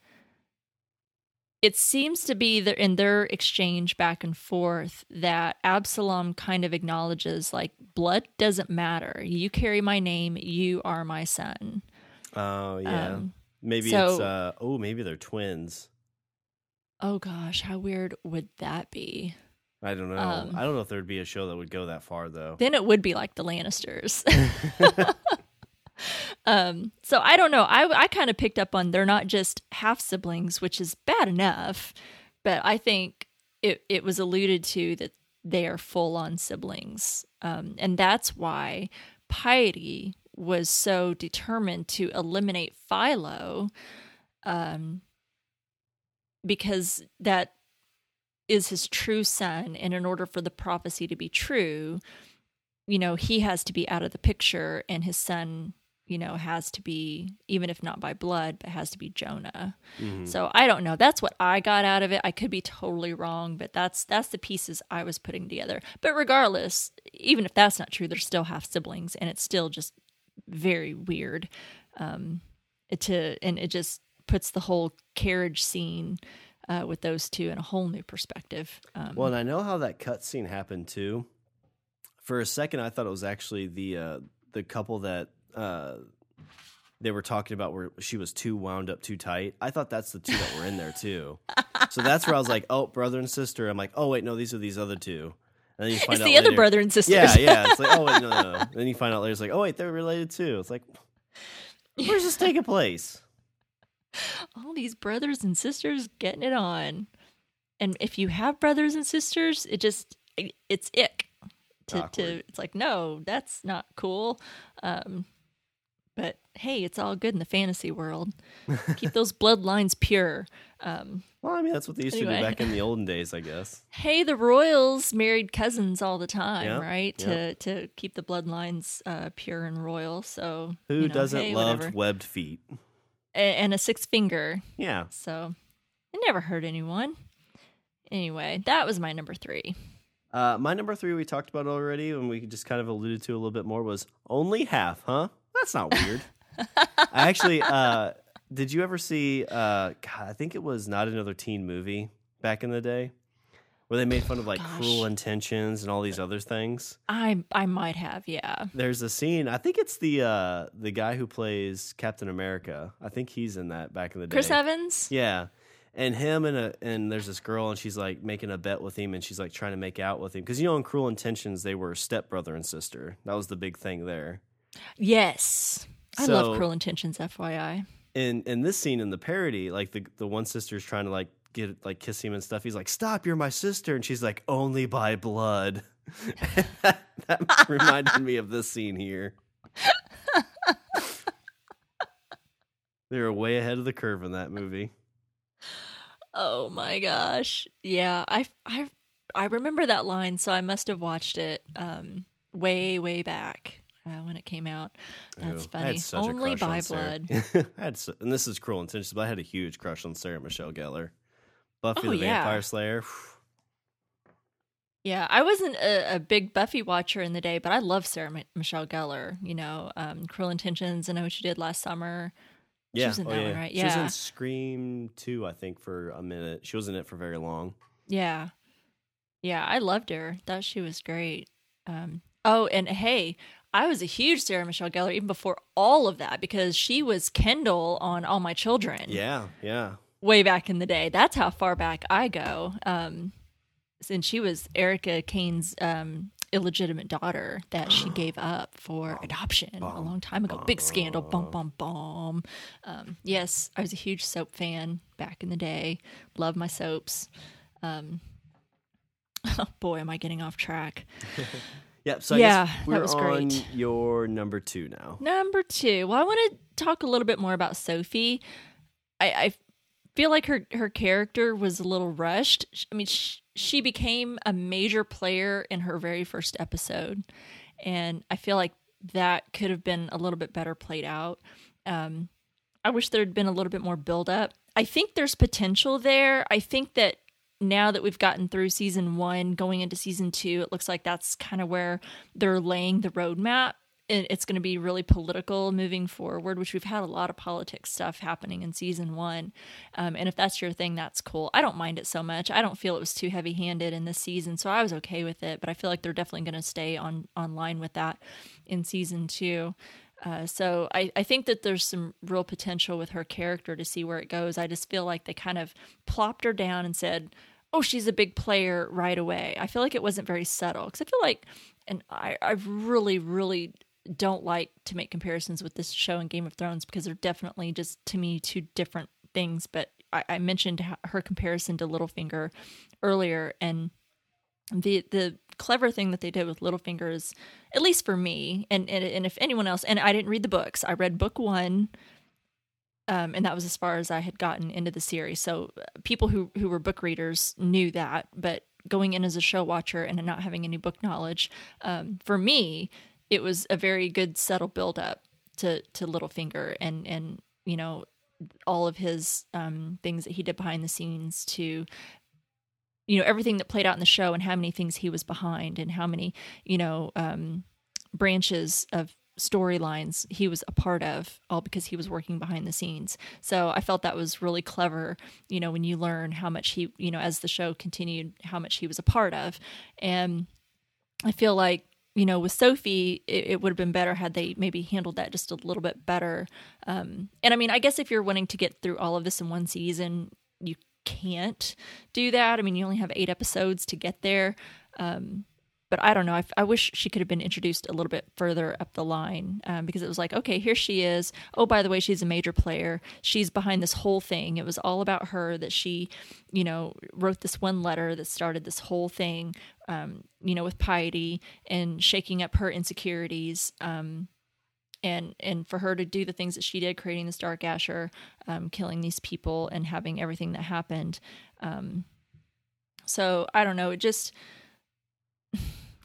it seems to be that in their exchange back and forth that Absalom kind of acknowledges like blood doesn't matter. You carry my name, you are my son. Oh yeah, Um, maybe so- it's. uh Oh, maybe they're twins. Oh gosh, how weird would that be? I don't know. Um, I don't know if there'd be a show that would go that far though. Then it would be like the Lannisters. um, so I don't know. I I kind of picked up on they're not just half siblings, which is bad enough, but I think it it was alluded to that they are full on siblings, um, and that's why Piety was so determined to eliminate Philo, um, because that is his true son, and in order for the prophecy to be true, you know, he has to be out of the picture, and his son, you know, has to be, even if not by blood, but has to be Jonah. Mhm. So I don't know. That's what I got out of it. I could be totally wrong, but that's that's the pieces I was putting together. But regardless, even if that's not true, they're still half siblings, and it's still just very weird. Um, to and it just puts the whole carriage scene uh, with those two in a whole new perspective. Um, Well, and I know how that cutscene happened too. For a second, I thought it was actually the uh, the couple that uh, they were talking about where she was too wound up too tight. I thought that's the two that were in there too. so that's where I was like, oh, brother and sister. I'm like, oh wait, no, these are these other two. And then you find it's out the other brother and sister. Yeah, yeah. It's like, oh wait, no, no, no. Then you find out later, it's like, oh wait, they're related too. It's like, where's this taking place? all these brothers and sisters getting it on. And if you have brothers and sisters, it just it's ick. To, to it's like no, that's not cool. Um, but hey, it's all good in the fantasy world. Keep those bloodlines pure. Um, Well, I mean, that's what they used to do back in the olden days, I guess. hey, the royals married cousins all the time, Yeah, right? yeah. To to keep the bloodlines uh, pure and royal. So Who you know, doesn't hey, love whatever. webbed feet? And a six finger? Yeah. So it never hurt anyone. Anyway, that was my number three. Uh, my number three we talked about already, and we just kind of alluded to a little bit more was only half, huh? That's not weird. I actually, uh, did you ever see? Uh, God, I think it was not another teen movie back in the day, where they made fun of like Gosh. cruel intentions and all these other things. I I might have, yeah. There's a scene. I think it's the uh, the guy who plays Captain America. I think he's in that back in the day. Chris Evans? Yeah. And him and a and there's this girl and she's like making a bet with him and she's like trying to make out with him because you know in Cruel Intentions they were stepbrother and sister. That was the big thing there. Yes. I So- love Cruel Intentions, FYI. In in this scene in the parody, like the the one sister's trying to like get like kiss him and stuff. He's like, "Stop, you're my sister," and she's like, "Only by blood." that, that reminded me of this scene here. they were way ahead of the curve in that movie. Oh my gosh. Yeah, I I I remember that line, so I must have watched it um way way back. uh, when it came out. That's I funny. had such a Only on by Sarah. blood. I had, so- and this is cruel intentions, but I had a huge crush on Sarah Michelle Gellar. Buffy Oh, the yeah. Vampire Slayer. Yeah, I wasn't a, a big Buffy watcher in the day, but I love Sarah Mi- Michelle Gellar. You know, um, Cruel Intentions. I know what she did last summer. She Yeah, was in oh, that yeah. one, right? She was in Scream 2, I think, for a minute. She wasn't in it for very long. Yeah. Yeah, I loved her. Thought she was great. Um, oh, and hey, I was a huge Sarah Michelle Gellar even before all of that because she was Kendall on All My Children Yeah, yeah. way back in the day. That's how far back I go. Um, since she was Erica Kane's um, illegitimate daughter that she gave up for adoption a long time ago. Big scandal. Bum, bum, bum. Um, yes, I was a huge soap fan back in the day. Love my soaps. Um, oh boy, am I getting off track. Yep. So I Yeah, guess that was on great. your number two now. Number two. Well, I want to talk a little bit more about Sophie. I, I feel like her her character was a little rushed. I mean, sh- she became a major player in her very first episode, and I feel like that could have been a little bit better played out. Um, I wish there had been a little bit more build up. I think there's potential there. I think that now that we've gotten through season one, going into season two, it looks like that's kind of where they're laying the roadmap. It's going to be really political moving forward, which we've had a lot of politics stuff happening in season one. Um, and if that's your thing, that's cool. I don't mind it so much. I don't feel it was too heavy handed in this season, so I was okay with it. But I feel like they're definitely going to stay on on line with that in season two. Uh, so I, I think that there's some real potential with her character to see where it goes. I just feel like they kind of plopped her down and said, "Oh, she's a big player right away." I feel like it wasn't very subtle because I feel like, and I, I really, really don't like to make comparisons with this show and Game of Thrones because they're definitely just to me two different things. But I, I mentioned her comparison to Littlefinger earlier, and the the clever thing that they did with Littlefinger is, at least for me, and and, and if anyone else, and I didn't read the books, I read book one. Um, and that was as far as I had gotten into the series. So uh, people who who were book readers knew that, but going in as a show watcher and not having any book knowledge, um, for me, it was a very good subtle build up to to Littlefinger and and you know all of his um, things that he did behind the scenes to you know everything that played out in the show and how many things he was behind and how many you know um, branches of storylines he was a part of all because he was working behind the scenes. So i felt that was really clever you know when you learn how much he you know as the show continued how much he was a part of. And i feel like you know with sophie it, it would have been better had they maybe handled that just a little bit better. Um and i mean i guess if you're wanting to get through all of this in one season you can't do that. I mean you only have eight episodes to get there. Um but I don't know. I, I wish she could have been introduced a little bit further up the line um, because it was like, okay, here she is. Oh, by the way, she's a major player. She's behind this whole thing. It was all about her that she, you know, wrote this one letter that started this whole thing, um, you know, with piety and shaking up her insecurities. Um, and and for her to do the things that she did, creating this Darkasher, um, killing these people, and having everything that happened. Um, so I don't know. It just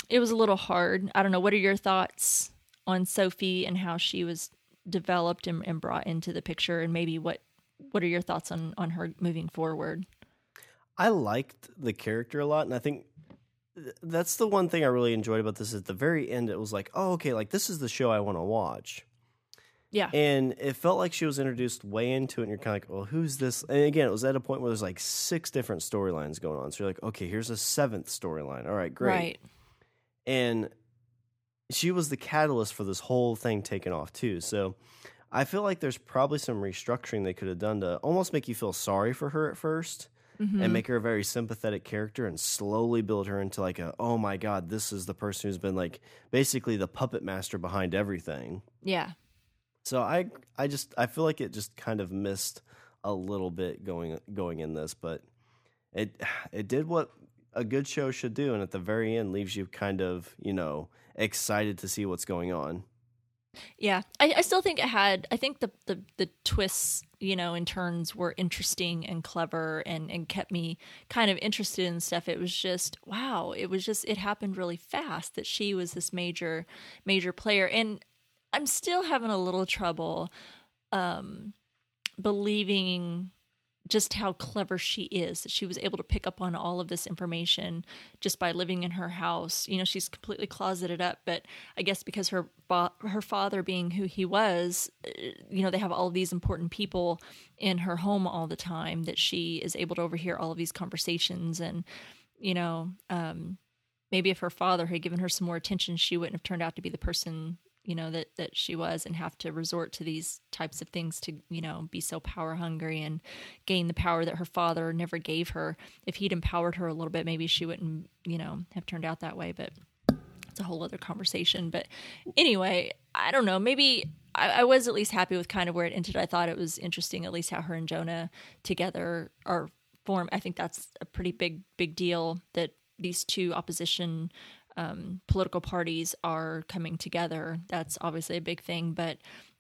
it was a little hard. I don't know. What are your thoughts on Sophie and how she was developed and, and brought into the picture, and maybe what what are your thoughts on on her moving forward? I liked the character a lot, and I think that's the one thing I really enjoyed about this. At the very end, it was like, oh, okay, like this is the show I want to watch. Yeah, And it felt like she was introduced way into it, and you're kind of like, well, who's this? And again, it was at a point where there's like six different storylines going on. So you're like, okay, here's a seventh storyline. All right, great. right. And she was the catalyst for this whole thing taking off too. So I feel like there's probably some restructuring they could have done to almost make you feel sorry for her at 1st Mhm. and make her a very sympathetic character and slowly build her into like a oh my god, this is the person who's been like basically the puppet master behind everything. Yeah, So I I just I feel like it just kind of missed a little bit going going in this, but it it did what a good show should do, and at the very end leaves you kind of you know excited to see what's going on. yeah. I, I still think it had. I think the the the twists you know, in turns were interesting and clever and, and kept me kind of interested in stuff. It was just, wow, it was just, it happened really fast that she was this major, major player. And I'm still having a little trouble um, believing just how clever she is that she was able to pick up on all of this information just by living in her house. You know she's completely closeted up but i guess because her her father being who he was uh, you know they have all of these important people in her home all the time that she is able to overhear all of these conversations. And you know um, maybe if her father had given her some more attention she wouldn't have turned out to be the person you know that that she was and have to resort to these types of things to you know be so power hungry and gain the power that her father never gave her. If he'd empowered her a little bit maybe she wouldn't you know have turned out that way but it's a whole other conversation. But anyway i don't know. Maybe I, I was at least happy with kind of where it ended. I thought it was interesting at least how her and jonah together are form i think that's a pretty big big deal that these two opposition um, political parties are coming together. That's obviously a big thing, but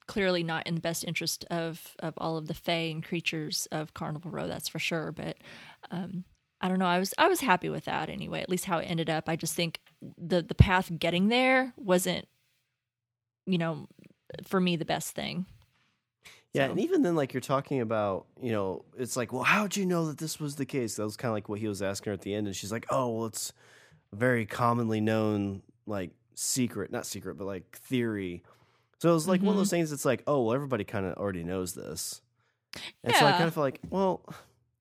clearly not in the best interest of of all of the fae and creatures of Carnival Row. That's for sure. But um, I don't know. I was I was happy with that anyway. At least how it ended up. I just think the the path getting there wasn't, you know, for me the best thing. Yeah, so. and even then, like you're talking about, you know, it's like, well, how'd you know that this was the case? That was kind of like what he was asking her at the end, and she's like, oh, well, it's very commonly known like secret, not secret, but like theory. So it was like mm-hmm. one of those mm-hmm. things. It's like, oh, well, everybody kind of already knows this, and yeah. so I kind of feel like, well,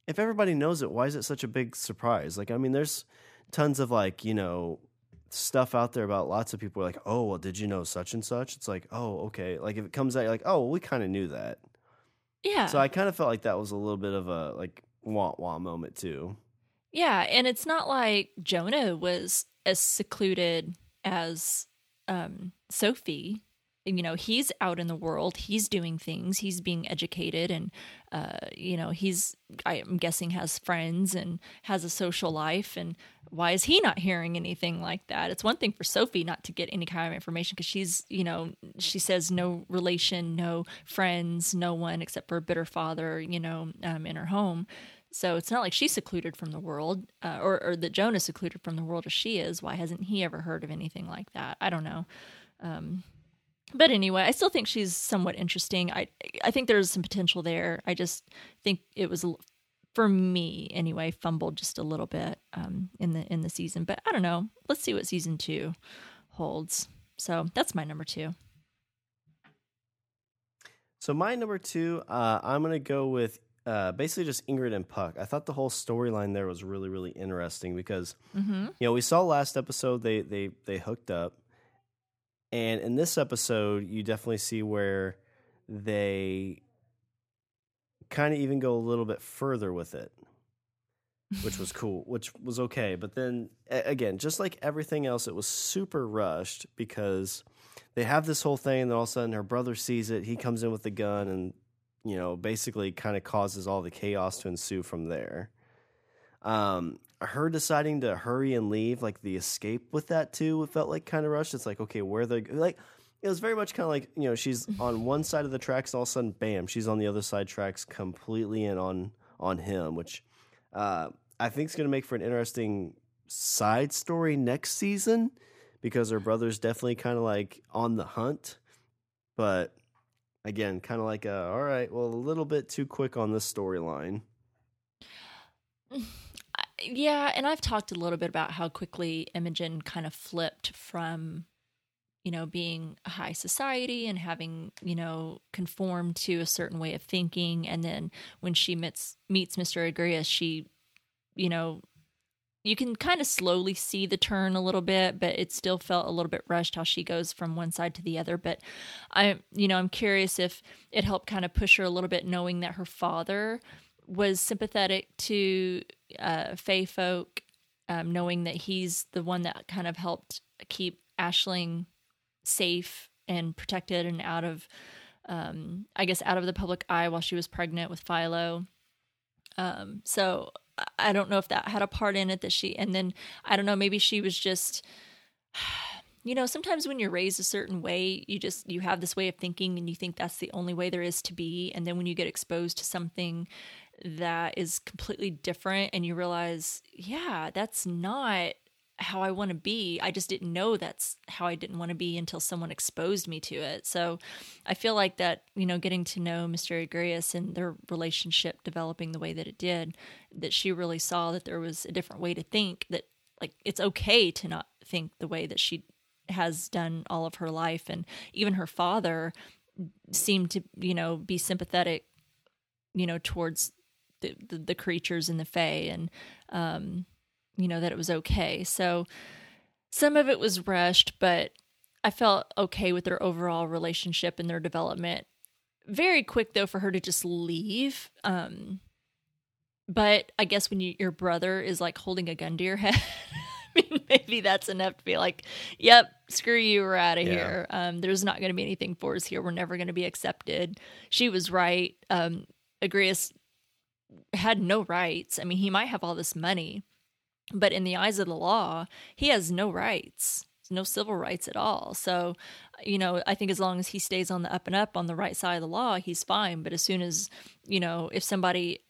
if everybody knows it, why is it such a big surprise? Like, I mean, there's tons of like you know stuff out there about lots of people are like, oh, well, did you know such and such? It's like, oh, okay. Like if it comes out, you're like, oh, well, we kind of knew that. Yeah. So I kind of felt like that was a little bit of a like wah wah moment too. Yeah, and it's not like Jonah was as secluded as um, Sophie. You know, he's out in the world. He's doing things. He's being educated, and uh, you know, he's I'm guessing has friends and has a social life. And why is he not hearing anything like that? It's one thing for Sophie not to get any kind of information because she's, you know, she says no relation, no friends, no one except for a bitter father, you know, um, in her home. So it's not like she's secluded from the world, uh, or, or that Jonah's secluded from the world as she is. Why hasn't he ever heard of anything like that? I don't know. Um, but anyway, I still think she's somewhat interesting. I I think there's some potential there. I just think it was for me anyway fumbled just a little bit um, in the in the season. But I don't know. Let's see what season two holds. So that's my number two. So my number two, uh, I'm gonna go with uh, basically just Ingrid and Puck. I thought the whole storyline there was really really interesting because mm-hmm. you know we saw last episode they they they hooked up, and in this episode you definitely see where they kind of even go a little bit further with it, which was cool, which was okay. But then again, just like everything else, it was super rushed because they have this whole thing, and then all of a sudden her brother sees it. He comes in with the gun, and you know, basically kind of causes all the chaos to ensue from there. Um, her deciding to hurry and leave, like the escape with that too, it felt like kind of rushed. It's like, okay, where the like it was very much kind of like you know she's on one side of the tracks, and all of a sudden, bam, she's on the other side tracks completely in on on him, which uh, I think is going to make for an interesting side story next season because her brother's definitely kind of like on the hunt, but again, kind of like a, all right, well, a little bit too quick on this storyline. Mm, yeah, and I've talked a little bit about how quickly Imogen kind of flipped from, you know, being a high society and having, you know, conformed to a certain way of thinking. And then when she meets, meets Mr. Agreus, she, you know, you can kind of slowly see the turn a little bit, but it still felt a little bit rushed how she goes from one side to the other. But I, you know, I'm curious if it helped kind of push her a little bit, knowing that her father was sympathetic to uh, Fae folk, um, knowing that he's the one that kind of helped keep Aisling safe and protected and out of, um, I guess, out of the public eye while she was pregnant with Philo. Um, so I don't know if that had a part in it that she, and then I don't know, maybe she was just, you know, sometimes when you're raised a certain way, you just you have this way of thinking and you think that's the only way there is to be. And then when you get exposed to something that is completely different and you realize, yeah, that's not how I want to be. I just didn't know that's how I didn't want to be until someone exposed me to it. So I feel like that, you know, getting to know Mr. Agreus and their relationship developing the way that it did, that she really saw that there was a different way to think, that like it's okay to not think the way that she has done all of her life and even her father seemed to you know be sympathetic you know towards the the, the creatures in the Fae and um you know that it was okay so some of it was rushed but I felt okay with their overall relationship and their development very quick though for her to just leave um but I guess when you, your brother is like holding a gun to your head mean, maybe that's enough to be like, yep, screw you, we're out of yeah. here. Um, there's not going to be anything for us here. We're never going to be accepted. She was right. Um, Agreus had no rights. I mean, he might have all this money, but in the eyes of the law, he has no rights, no civil rights at all. So, you know, I think as long as he stays on the up and up on the right side of the law, he's fine. But as soon as, you know, if somebody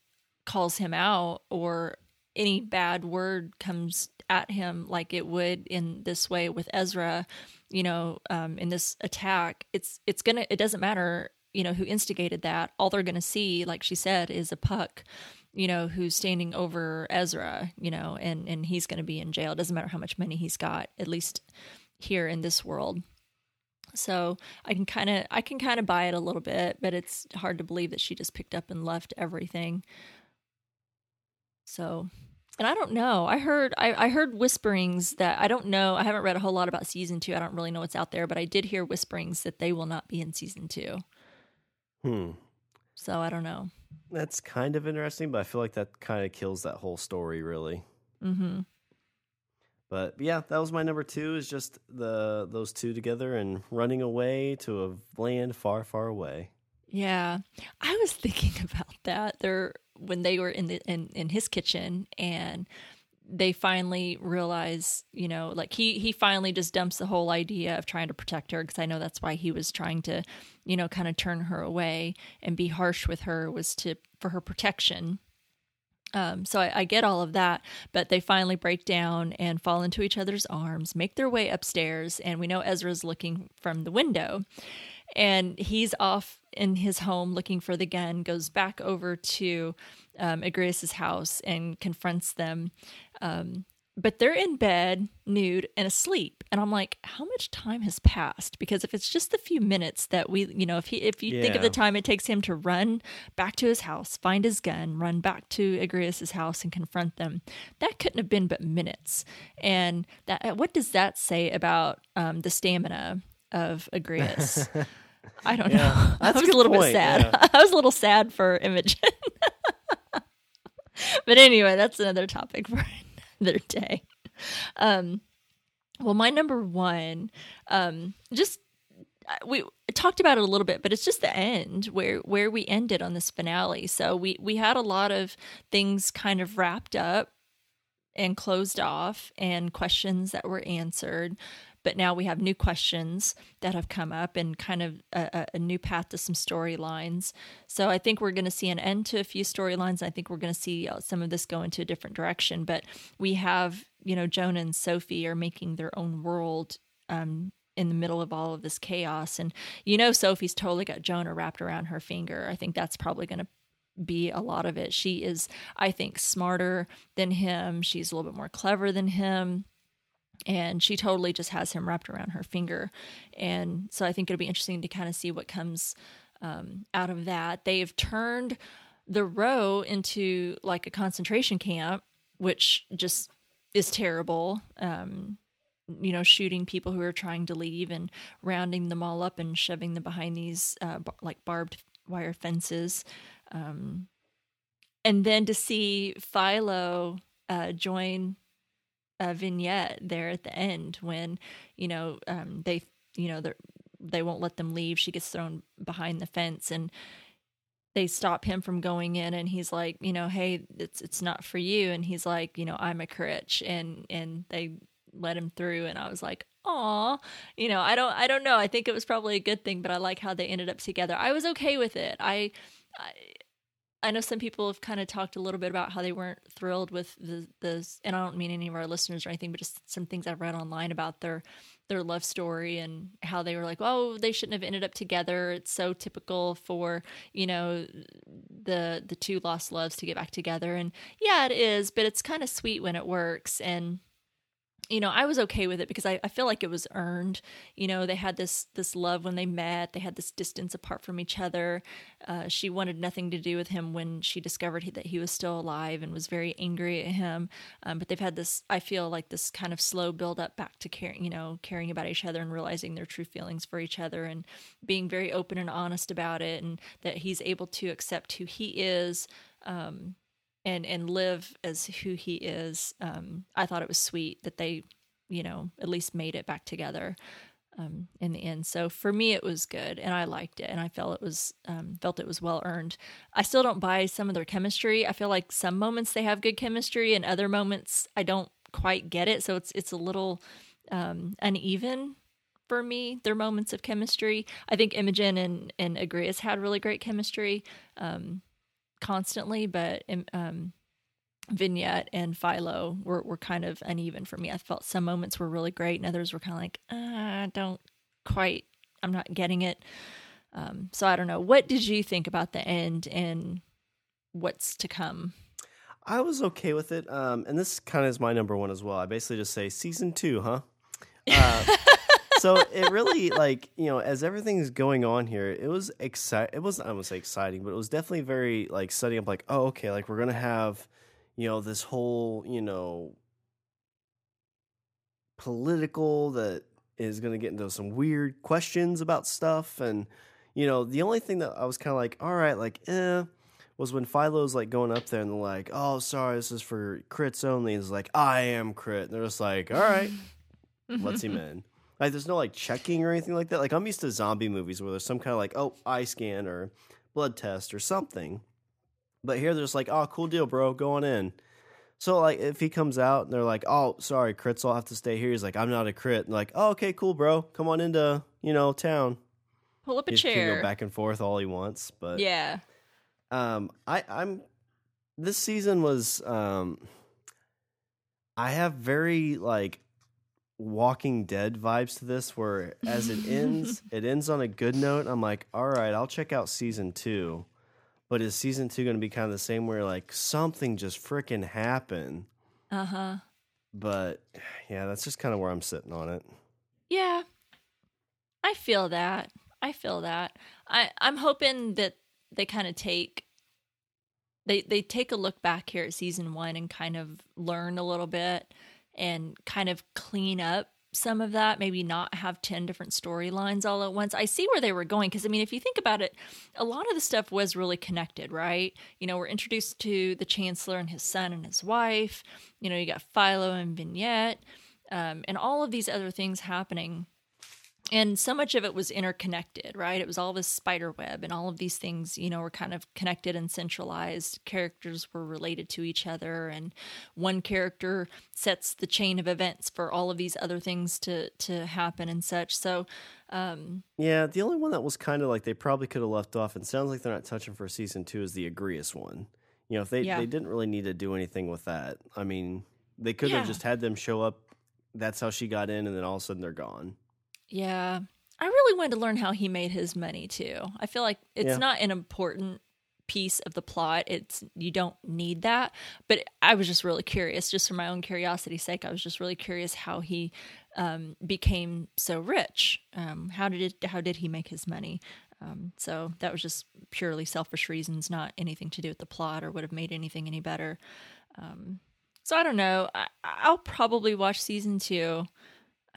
calls him out or any bad word comes at him like it would in this way with Ezra, you know, um, in this attack, it's it's gonna it doesn't matter, you know, who instigated that. All they're gonna see, like she said, is a puck, you know, who's standing over Ezra, you know, and and he's gonna be in jail. It doesn't matter how much money he's got, at least here in this world. So I can kind of I can kind of buy it a little bit, but it's hard to believe that she just picked up and left everything. So and I don't know. I heard I, I, heard whisperings that I don't know. I haven't read a whole lot about season two. I don't really know what's out there, but I did hear whisperings that they will not be in season two. Hmm. So I don't know. That's kind of interesting, but I feel like that kind of kills that whole story, really. Mm-hmm. But yeah, that was my number two. Is just the those two together and running away to a land far, far away. Yeah, I was thinking about that. They're when they were in the in, in his kitchen and they finally realize, you know, like he he finally just dumps the whole idea of trying to protect her because I know that's why he was trying to, you know, kind of turn her away and be harsh with her was to for her protection. Um, so I, I get all of that, but they finally break down and fall into each other's arms, make their way upstairs, and we know Ezra's looking from the window, and he's off in his home looking for the gun, goes back over to um, Agreus's house and confronts them. Um, but they're in bed, nude, and asleep. And I'm like, how much time has passed? Because if it's just the few minutes that we, you know, if he, if you yeah. think of the time it takes him to run back to his house, find his gun, run back to Agreus's house, and confront them, that couldn't have been but minutes. And that, what does that say about um, the stamina of Agreus? I don't yeah, know. I was a, a little point. bit sad. Yeah. I was a little sad for Imogen. but anyway, that's another topic for another day. Um, well, my number one, um, just uh, we talked about it a little bit, but it's just the end where where we ended on this finale. So we we had a lot of things kind of wrapped up and closed off, and questions that were answered but now we have new questions that have come up and kind of a, a new path to some storylines. So I think we're going to see an end to a few storylines. I think we're going to see uh, some of this go into a different direction. But we have, you know, Jonah and Sophie are making their own world um, in the middle of all of this chaos. And you know, Sophie's totally got Jonah wrapped around her finger. I think that's probably going to be a lot of it. She is, I think, smarter than him. She's a little bit more clever than him and she totally just has him wrapped around her finger. And so i think it'll be interesting to kind of see what comes um, out of that. They've turned the row into like a concentration camp which just is terrible. Um, you know shooting people who are trying to leave and rounding them all up and shoving them behind these uh, like barbed wire fences. Um, and then to see philo uh, join a vignette there at the end when you know um, they you know they won't let them leave. She gets thrown behind the fence and they stop him from going in and he's like, you know, hey, it's it's not for you and he's like, you know, I'm a Critch and and they let him through, and I was like, "Aw," you know. I don't, I don't know. I think it was probably a good thing, but I like how they ended up together. I was okay with it. I, I I know some people have kind of talked a little bit about how they weren't thrilled with the the and I don't mean any of our listeners or anything, but just some things I've read online about their their love story and how they were like, oh, they shouldn't have ended up together. It's so typical for you know the the two lost loves to get back together, and yeah, it is, but it's kind of sweet when it works and you know, I was okay with it because I, I feel like it was earned. You know, they had this this love when they met. They had this distance apart from each other. Uh, she wanted nothing to do with him when she discovered he, that he was still alive and was very angry at him. Um, but they've had this. I feel like this kind of slow build up back to caring. You know, caring about each other and realizing their true feelings for each other and being very open and honest about it, and that he's able to accept who he is. Um, and and live as who he is. Um, I thought it was sweet that they, you know, at least made it back together um, in the end. So for me, it was good, and I liked it, and I felt it was um, felt it was well earned. I still don't buy some of their chemistry. I feel like some moments they have good chemistry, and other moments I don't quite get it. So it's it's a little um, uneven for me. Their moments of chemistry. I think Imogen and and Agreus had really great chemistry. Um, constantly, but um, Vignette and Philo were, were kind of uneven for me. I felt some moments were really great, and others were kind of like, uh, I don't quite, I'm not getting it. Um, so I don't know. What did you think about the end and what's to come? I was okay with it, um, and this kind of is my number one as well. I basically just say season two, huh? Uh, so it really like you know as everything's going on here it was exciting it was i won't say exciting but it was definitely very like setting up like oh okay like we're gonna have you know this whole you know political that is gonna get into some weird questions about stuff and you know the only thing that i was kind of like all right like eh was when Philo's like going up there and they're like, "Oh, sorry, this is for crits only." And it's like, "I am crit." And they're just like, "All right, let's him in." Like there's no like checking or anything like that. Like I'm used to zombie movies where there's some kind of like oh eye scan or blood test or something. But here they're just like oh cool deal, bro, going in. So like if he comes out and they're like oh sorry crits I'll have to stay here. He's like I'm not a crit. And like oh okay cool bro, come on into you know town. Pull up a he chair. Can go back and forth all he wants. But yeah. Um, I I'm this season was um. I have very like Walking Dead vibes to this, where as it ends, it ends on a good note. I'm like, all right, I'll check out season two. But is season two going to be kind of the same, where like something just freaking happened? Uh huh. But yeah, that's just kind of where I'm sitting on it. Yeah, I feel that. I feel that. I I'm hoping that they kind of take they they take a look back here at season one and kind of learn a little bit and kind of clean up some of that, maybe not have 10 different storylines all at once. I see where they were going because, I mean, if you think about it, a lot of the stuff was really connected, right? You know, we're introduced to the Chancellor and his son and his wife. You know, you got Philo and Vignette, um, and all of these other things happening and so much of it was interconnected right? It was all this spider web and all of these things you know were kind of connected and centralized. Characters were related to each other and one character sets the chain of events for all of these other things to to happen and such. So um yeah the only one that was kind of like they probably could have left off and sounds like they're not touching for season two is the agreus one. You know if they Yeah. they didn't really need to do anything with that. I mean they could have just had them show up that's how she got in and then all of a sudden they're gone Yeah. I really wanted to learn how he made his money too. I feel like it's Yeah. not an important piece of the plot. It's you don't need that, but I was just really curious just for my own curiosity's sake. I was just really curious how he um, became so rich. Um, how did it how did he make his money? Um, so that was just purely selfish reasons, not anything to do with the plot or would have made anything any better. Um, so I don't know. I, I'll probably watch season two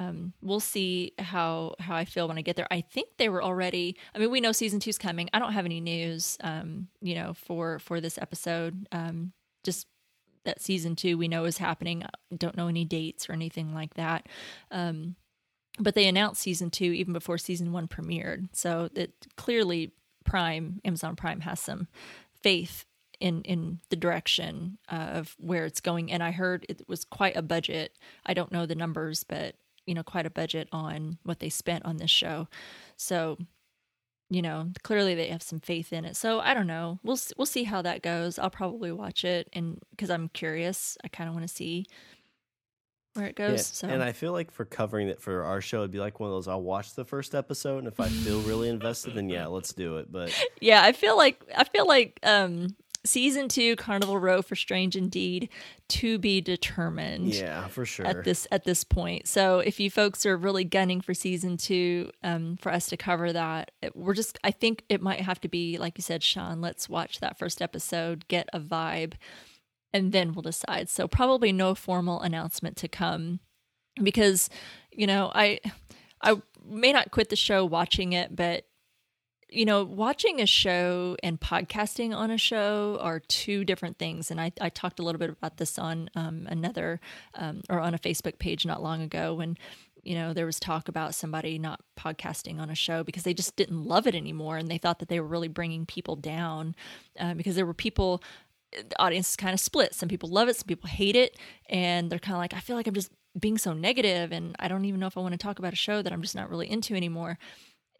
um, we'll see how how I feel when I get there. I think they were already. I mean, we know season two's coming. I don't have any news, um, you know, for for this episode. Um, just that season two we know is happening. I don't know any dates or anything like that. Um, but they announced season two even before season one premiered, so that clearly Prime, Amazon Prime, has some faith in in the direction of where it's going. And I heard it was quite a budget. I don't know the numbers, but you know, quite a budget on what they spent on this show. So you know, clearly they have some faith in it. So I don't know. We'll we'll see how that goes. I'll probably watch it, and because I'm curious, I kind of want to see where it goes. Yeah, so. And I feel like for covering it for our show, it'd be like one of those. I'll watch the first episode, and if I feel really invested, then yeah, let's do it. But yeah, I feel like I feel like um season two carnival row for strange indeed to be determined yeah for sure. at this at this point. So if you folks are really gunning for season two um, for us to cover that we're just i think it might have to be like you said sean let's watch that first episode get a vibe and then we'll decide. So probably no formal announcement to come because you know i i may not quit the show watching it but you know, watching a show and podcasting on a show are two different things. And I, I talked a little bit about this on um, another um, or on a Facebook page not long ago when, you know, there was talk about somebody not podcasting on a show because they just didn't love it anymore. And they thought that they were really bringing people down uh, because there were people, the audience is kind of split. Some people love it, some people hate it. And they're kind of like, I feel like I'm just being so negative and I don't even know if I want to talk about a show that I'm just not really into anymore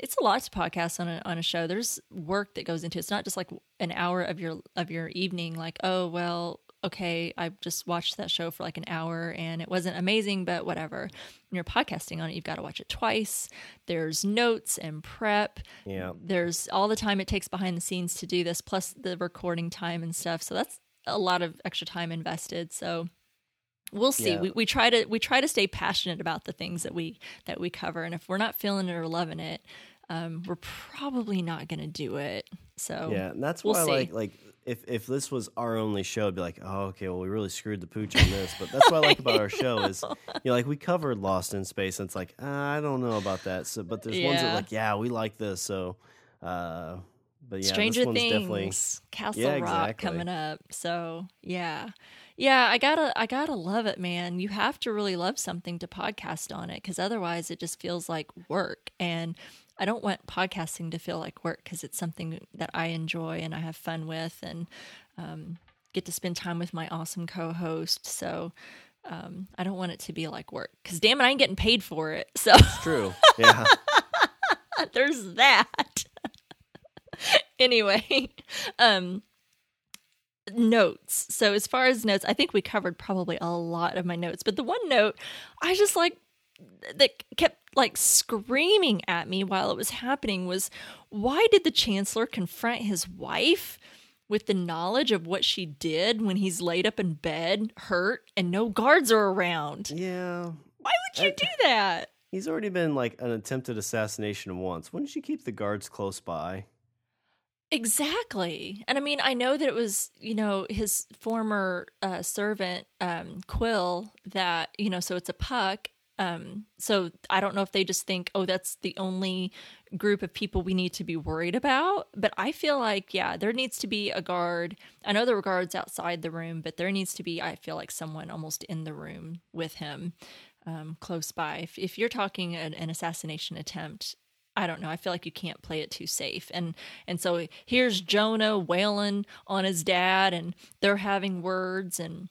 it's a lot to podcast on a on a show. There's work that goes into it. It's not just like an hour of your of your evening. Like, oh well, okay, I just watched that show for like an hour and it wasn't amazing, but whatever. When you're podcasting on it, you've got to watch it twice. There's notes and prep. Yeah. There's all the time it takes behind the scenes to do this, plus the recording time and stuff. So that's a lot of extra time invested. So we'll see. Yeah. We, we try to we try to stay passionate about the things that we that we cover, and if we're not feeling it or loving it, um, we're probably not going to do it. So yeah, and that's we'll why see. like like if if this was our only show, it'd be like, oh, okay, well, we really screwed the pooch on this. But that's what I like about our show is, you know, like we covered Lost in Space, and it's like, uh, I don't know about that. So, but there's yeah. ones that like, yeah, we like this. So, uh, but yeah, Stranger Things, definitely... Castle yeah, Rock exactly. coming up. So yeah, yeah, I gotta, I gotta love it, man. You have to really love something to podcast on it, because otherwise, it just feels like work. And I don't want podcasting to feel like work because it's something that I enjoy and I have fun with and um, get to spend time with my awesome co host. So um, I don't want it to be like work because damn it, I ain't getting paid for it. So it's true. Yeah. There's that. anyway, um, notes. So as far as notes, I think we covered probably a lot of my notes, but the one note I just like that kept like screaming at me while it was happening was why did the chancellor confront his wife with the knowledge of what she did when he's laid up in bed hurt and no guards are around yeah why would you I, do that he's already been like an attempted assassination once wouldn't you keep the guards close by Exactly. And I mean, I know that it was, you know, his former uh, servant, um, Quill, that, you know, so it's a puck. Um, so I don't know if they just think, oh, that's the only group of people we need to be worried about. But I feel like, yeah, there needs to be a guard. I know there were guards outside the room, but there needs to be, I feel like, someone almost in the room with him, um, close by. If, if you're talking an, an assassination attempt, I don't know. I feel like you can't play it too safe. And and so here's Jonah wailing on his dad and they're having words and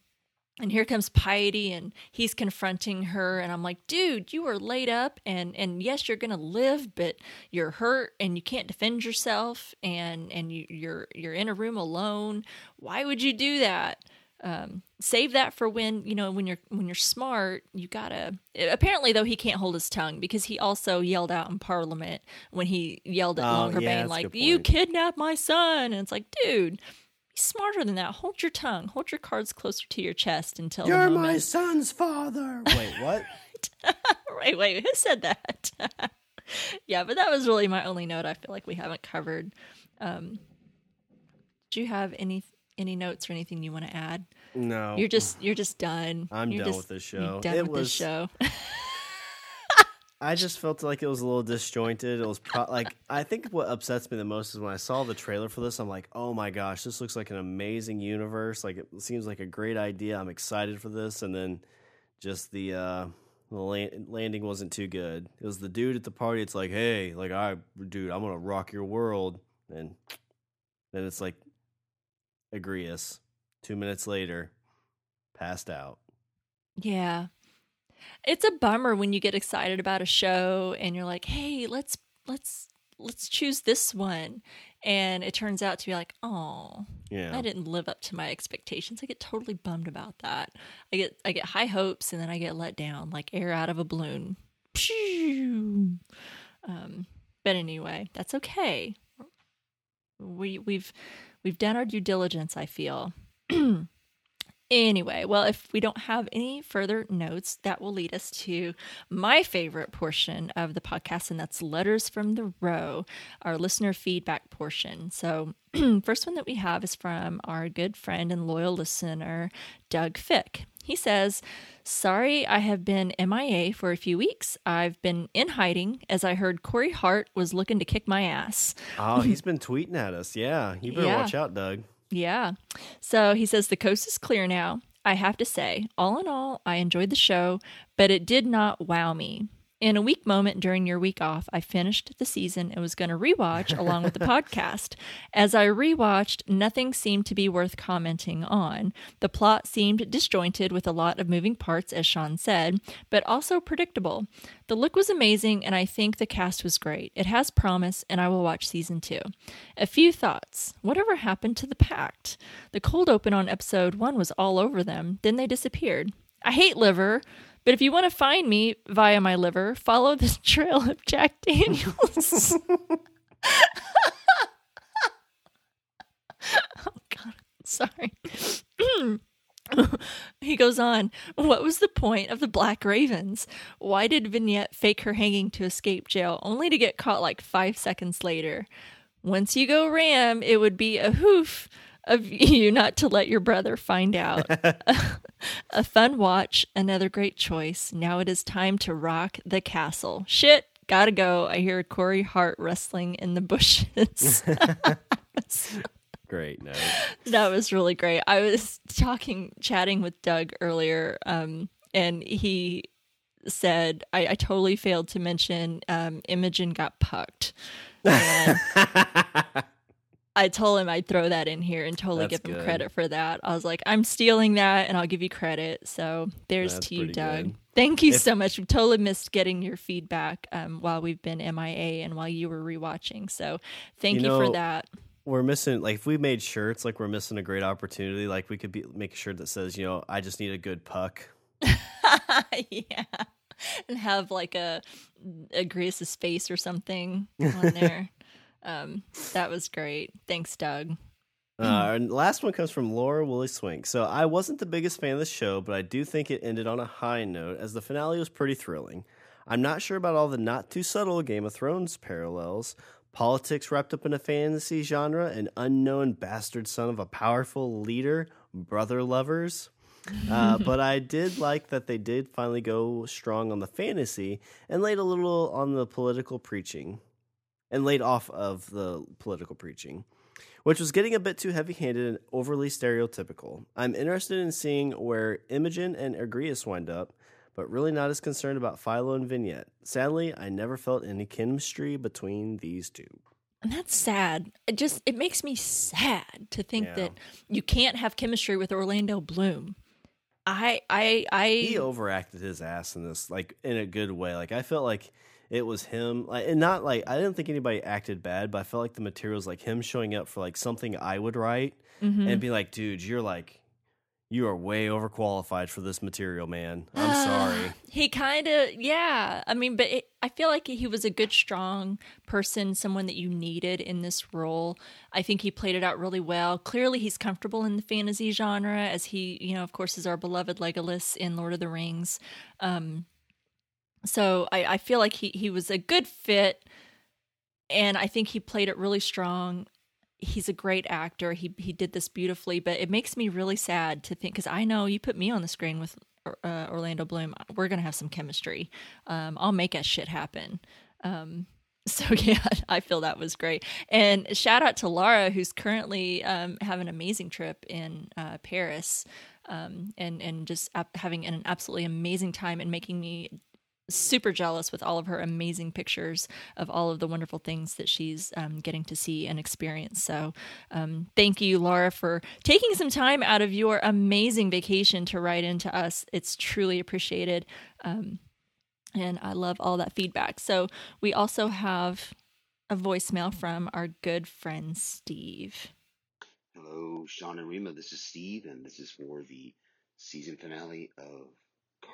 and here comes piety and he's confronting her and i'm like dude you are laid up and and yes you're gonna live but you're hurt and you can't defend yourself and and you, you're you're in a room alone. Why would you do that? Um, save that for when you know when you're when you're smart you gotta apparently though he can't hold his tongue because he also yelled out in parliament when he yelled at oh, Longerbane yeah, like you kidnapped my son. And it's like dude smarter than that. Hold your tongue. Hold your cards closer to your chest until you're my son's father. Wait, what? wait, wait. Who said that? yeah, but that was really my only note. I feel like we haven't covered. Um, do you have any any notes or anything you want to add? No. You're just you're just done. I'm you're done just, with this show. done it with was, this show. I just felt like it was a little disjointed. It was pro- like I think what upsets me the most is when I saw the trailer for this. I'm like, oh my gosh, this looks like an amazing universe. Like it seems like a great idea. I'm excited for this, and then just the uh, the land- landing wasn't too good. It was the dude at the party. It's like, hey, like I, dude, I'm gonna rock your world, and then it's like Agreus. Two minutes later, passed out. Yeah. It's a bummer when you get excited about a show and you're like, "Hey, let's let's let's choose this one." And it turns out to be like, "Oh, Yeah. I didn't live up to my expectations." I get totally bummed about that. I get I get high hopes and then I get let down like air out of a balloon. Um, but anyway, that's okay. We we've we've done our due diligence, I feel. Anyway, well, if we don't have any further notes, that will lead us to my favorite portion of the podcast, and that's Letters from the Row, our listener feedback portion. So, first one that we have is from our good friend and loyal listener, Doug Fick. He says, Sorry, I have been MIA for a few weeks. I've been in hiding as I heard Corey Hart was looking to kick my ass. Oh, he's been tweeting at us. Yeah. You better Yeah. watch out, Doug. Yeah. So he says the coast is clear now. I have to say, all in all, I enjoyed the show, but it did not wow me. In a weak moment during your week off, I finished the season and was going to rewatch along with the podcast. As I rewatched, nothing seemed to be worth commenting on. The plot seemed disjointed with a lot of moving parts, as Sean said, but also predictable. The look was amazing, and I think the cast was great. It has promise, and I will watch season two. A few thoughts. Whatever happened to the pact? The cold open on episode one was all over them, then they disappeared. I hate liver, but if you want to find me via my liver, follow the trail of Jack Daniels. oh, God. Sorry. he goes on, What was the point of the Black Ravens? Why did Vignette fake her hanging to escape jail only to get caught like five seconds later? Once you go ram, it would be a hoof of you not to let your brother find out. a fun watch, another great choice. Now it is time to rock the castle. Shit, gotta go. I hear Corey Hart rustling in the bushes. Great note. that was really great. I was talking, chatting with Doug earlier, um, and he said I, I totally failed to mention um, Imogen got pucked. And I told him I'd throw that in here and totally That's give him good. credit for that. I was like, I'm stealing that, and I'll give you credit. So there's That's to you, Doug. good. Thank you If- so much. We totally missed getting your feedback um, while we've been MIA and while you were rewatching. So thank You you, for that. We're missing like if we made shirts, like we're missing a great opportunity. Like we could be make a shirt that says, you know, I just need a good puck. yeah. And have like a a Grace's face or something on there. Um, that was great. Thanks, Doug. Uh, and last one comes from Laura Willie Swink. So I wasn't the biggest fan of the show, but I do think it ended on a high note as the finale was pretty thrilling. I'm not sure about all the not too subtle Game of Thrones parallels. Politics wrapped up in a fantasy genre, an unknown bastard son of a powerful leader, brother lovers. Uh, but I did like that they did finally go strong on the fantasy and laid a little on the political preaching and laid off of the political preaching which was getting a bit too heavy handed and overly stereotypical. I'm interested in seeing where Imogen and Agreus wind up, but really not as concerned about Philo and Vignette. Sadly, I never felt any chemistry between these two. And that's sad. It just it makes me sad to think Yeah. that you can't have chemistry with Orlando Bloom. I I I He overacted his ass in this, like in a good way. Like I felt like it was him, like, and not like I didn't think anybody acted bad, but I felt like the materials, like him showing up for like something I would write Mhm. and be like, dude, you're like, you are way overqualified for this material, man. I'm Ah, sorry. He kind of, yeah. I mean, but it, I feel like he was a good, strong person, someone that you needed in this role. I think he played it out really well. Clearly, he's comfortable in the fantasy genre, as he, you know, of course, is our beloved Legolas in Lord of the Rings. Um, so I, I feel like he he was a good fit, and I think he played it really strong. He's a great actor. He he did this beautifully, but it makes me really sad to think because I know you put me on the screen with uh, Orlando Bloom, we're gonna have some chemistry. Um, I'll make that shit happen. Um, so yeah, I feel that was great. And shout out to Laura, who's currently um, having an amazing trip in uh, Paris, um, and and just ap- having an absolutely amazing time and making me super jealous with all of her amazing pictures of all of the wonderful things that she's um, getting to see and experience. So, um, thank you, Laura, for taking some time out of your amazing vacation to write into us. It's truly appreciated. Um, and I love all that feedback. So, we also have a voicemail from our good friend Steve. Hello, Sean and Rima. This is Steve, and this is for the season finale of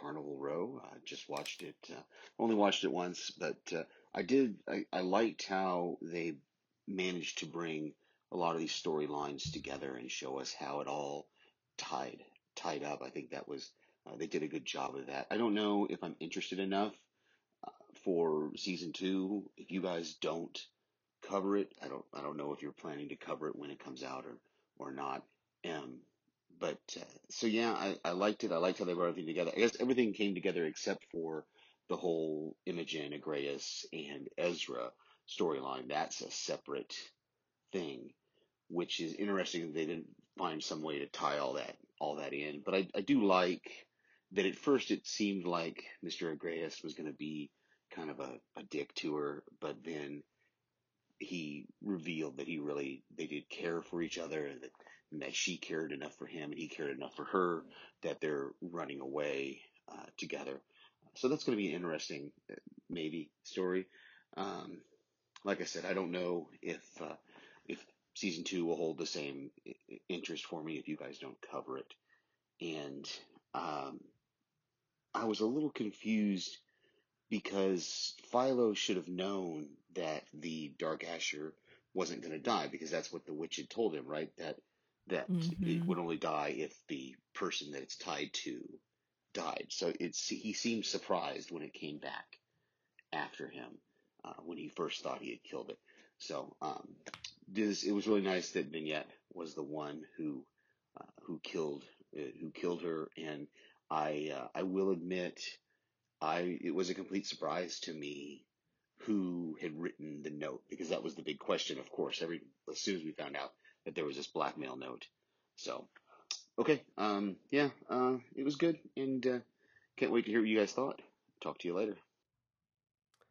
Carnival Row. I just watched it. Uh, only watched it once, but uh, I did. I, I liked how they managed to bring a lot of these storylines together and show us how it all tied tied up. I think that was uh, they did a good job of that. I don't know if I'm interested enough uh, for season two. If you guys don't cover it, I don't. I don't know if you're planning to cover it when it comes out or or not. Um, but uh, so yeah, I, I liked it. I liked how they brought everything together. I guess everything came together except for the whole Imogen, Agreus, and Ezra storyline. That's a separate thing, which is interesting. They didn't find some way to tie all that all that in. But I, I do like that at first it seemed like Mr. Agreus was going to be kind of a, a dick to her, but then he revealed that he really they did care for each other and that and that she cared enough for him and he cared enough for her that they're running away uh, together. So that's going to be an interesting, uh, maybe story. Um, like I said, I don't know if uh, if season two will hold the same interest for me if you guys don't cover it. And um, I was a little confused because Philo should have known that the Darkasher wasn't going to die because that's what the witch had told him, right? That that mm-hmm. it would only die if the person that it's tied to died. So it's he seemed surprised when it came back after him uh, when he first thought he had killed it. So um, this it was really nice that Vignette was the one who uh, who killed uh, who killed her, and I uh, I will admit I it was a complete surprise to me who had written the note because that was the big question. Of course, every as soon as we found out that there was this blackmail note. So, okay, um, yeah, uh, it was good, and uh, can't wait to hear what you guys thought. Talk to you later.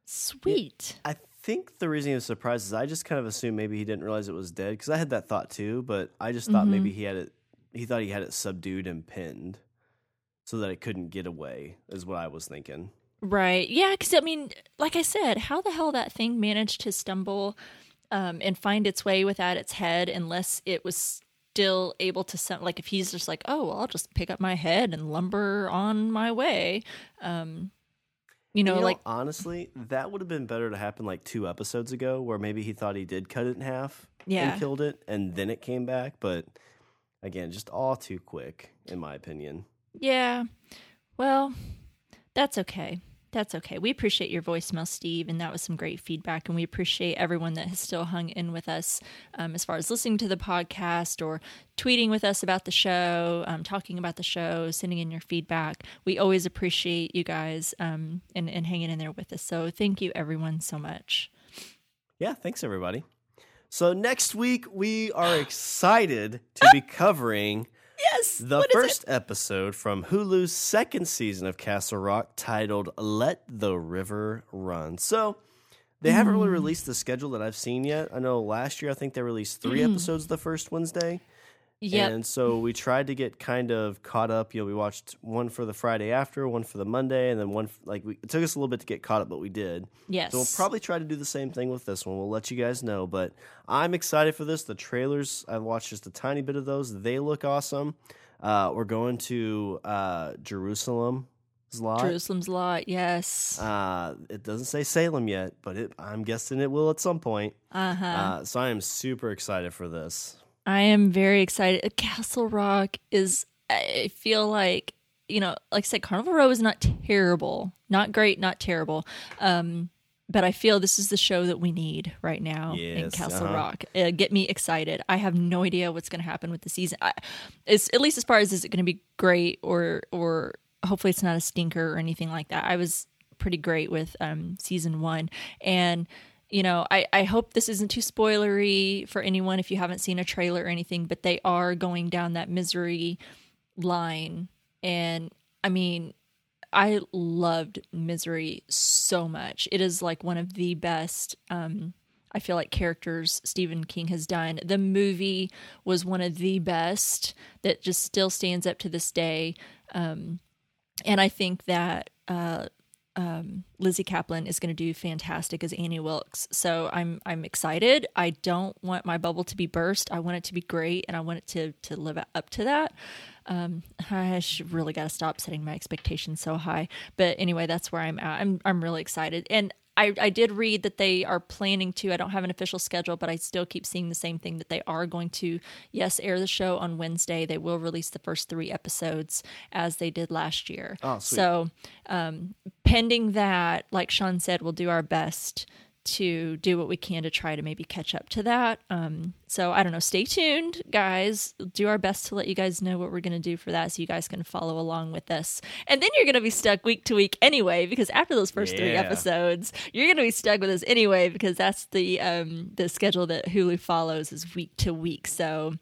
Sweet. Yeah, I think the reason he was surprised is I just kind of assumed maybe he didn't realize it was dead because I had that thought too, but I just thought mm-hmm. maybe he had it. He thought he had it subdued and pinned, so that it couldn't get away. Is what I was thinking. Right. Yeah. Because I mean, like I said, how the hell that thing managed to stumble um, and find its way without its head unless it was still able to send like if he's just like oh well, i'll just pick up my head and lumber on my way um you know, you know like honestly that would have been better to happen like two episodes ago where maybe he thought he did cut it in half yeah. and killed it and then it came back but again just all too quick in my opinion. Yeah. Well that's okay that's okay. We appreciate your voicemail, Steve, and that was some great feedback. And we appreciate everyone that has still hung in with us um, as far as listening to the podcast or tweeting with us about the show, um, talking about the show, sending in your feedback. We always appreciate you guys um, and, and hanging in there with us. So thank you, everyone, so much. Yeah, thanks, everybody. So next week, we are excited to be covering Yes. The first episode from Hulu's second season of Castle Rock titled Let the River Run. So they haven't really mm. released the schedule that I've seen yet. I know last year I think they released 3 mm. episodes the first Wednesday. Yeah. And so we tried to get kind of caught up. You know, we watched one for the Friday after, one for the Monday, and then one like we, it took us a little bit to get caught up, but we did. Yes. So we'll probably try to do the same thing with this one. We'll let you guys know, but I'm excited for this. The trailers, I've watched just a tiny bit of those. They look awesome. Uh, we're going to uh, Jerusalem. Lot. Jerusalem's lot, yes. Uh, it doesn't say Salem yet, but it, I'm guessing it will at some point. Uh-huh. Uh, so I am super excited for this. I am very excited. Castle Rock is, I feel like, you know, like I said, Carnival Row is not terrible, not great, not terrible. Um, but I feel this is the show that we need right now yes, in Castle uh-huh. Rock. Uh, get me excited. I have no idea what's going to happen with the season. I, it's at least as far as is it going to be great or or hopefully it's not a stinker or anything like that. I was pretty great with um, season one and you know, I, I hope this isn't too spoilery for anyone if you haven't seen a trailer or anything, but they are going down that misery line. And I mean, I loved Misery so much. It is like one of the best. Um, I feel like characters Stephen King has done. The movie was one of the best that just still stands up to this day. Um, and I think that uh, um, Lizzy Caplan is going to do fantastic as Annie Wilkes. So I'm I'm excited. I don't want my bubble to be burst. I want it to be great, and I want it to to live up to that. Um, I really got to stop setting my expectations so high. But anyway, that's where I'm at. I'm I'm really excited, and I, I did read that they are planning to. I don't have an official schedule, but I still keep seeing the same thing that they are going to, yes, air the show on Wednesday. They will release the first three episodes as they did last year. Oh. So, um, pending that, like Sean said, we'll do our best to do what we can to try to maybe catch up to that. Um, so I don't know. Stay tuned, guys. Do our best to let you guys know what we're going to do for that, so you guys can follow along with us. And then you're going to be stuck week to week anyway, because after those first three episodes, you're going to be stuck with us anyway, because that's the um, the schedule that Hulu follows is week to week. So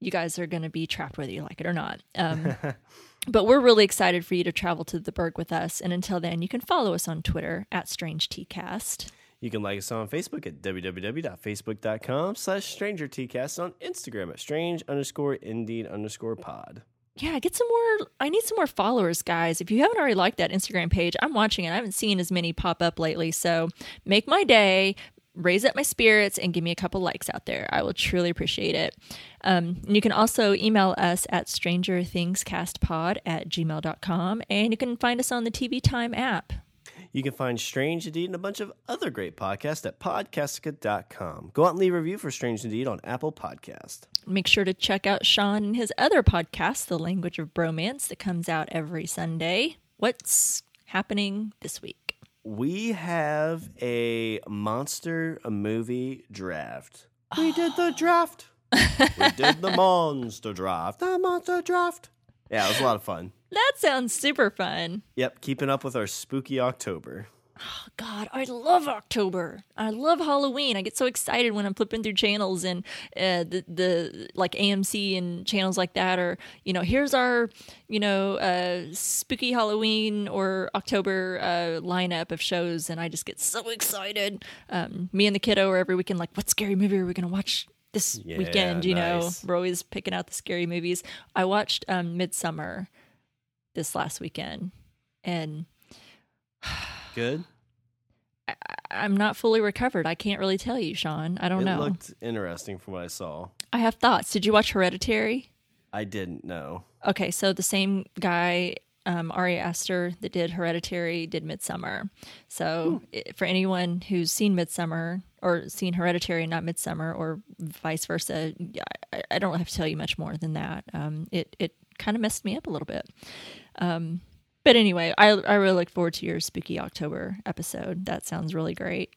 you guys are going to be trapped whether you like it or not. Um, but we're really excited for you to travel to the Burgue with us. And until then, you can follow us on Twitter at Strange TCast. You can like us on Facebook at www.facebook.com slash strangertcast on Instagram at strange underscore indeed underscore pod. Yeah, get some more. I need some more followers, guys. If you haven't already liked that Instagram page, I'm watching it. I haven't seen as many pop up lately. So make my day, raise up my spirits, and give me a couple likes out there. I will truly appreciate it. Um, you can also email us at strangerthingscastpod at gmail.com. And you can find us on the TV Time app. You can find Strange Indeed and a bunch of other great podcasts at podcastica.com. Go out and leave a review for Strange Indeed on Apple Podcast. Make sure to check out Sean and his other podcast, The Language of Bromance, that comes out every Sunday. What's happening this week? We have a monster movie draft. We did the draft. we did the monster draft. The monster draft. Yeah, it was a lot of fun. That sounds super fun. Yep, keeping up with our spooky October. Oh God, I love October. I love Halloween. I get so excited when I'm flipping through channels and uh, the the like AMC and channels like that, or you know, here's our you know uh, spooky Halloween or October uh, lineup of shows, and I just get so excited. Um, me and the kiddo are every weekend like, what scary movie are we gonna watch? This Yeah, weekend, you know, we're always picking out the scary movies. I watched um, Midsommar this last weekend, and Good. I'm not fully recovered. I can't really tell you, Sean. I don't it know. It looked interesting from what I saw. I have thoughts. Did you watch Hereditary? I didn't know. Okay, so the same guy, um, Ari Aster, that did Hereditary, did Midsommar. So i for anyone who's seen Midsommar or seen Hereditary and not Midsommar, or vice versa, I, I don't have to tell you much more than that. Um, it it kind of messed me up a little bit. Um, but anyway, I I really look forward to your spooky October episode. That sounds really great.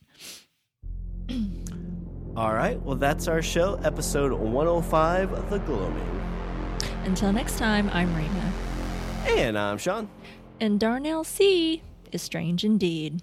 All right, well, that's our show, episode 105 The Gloaming. Until next time, I'm Rena. And I'm Sean. And Darnell C is strange indeed.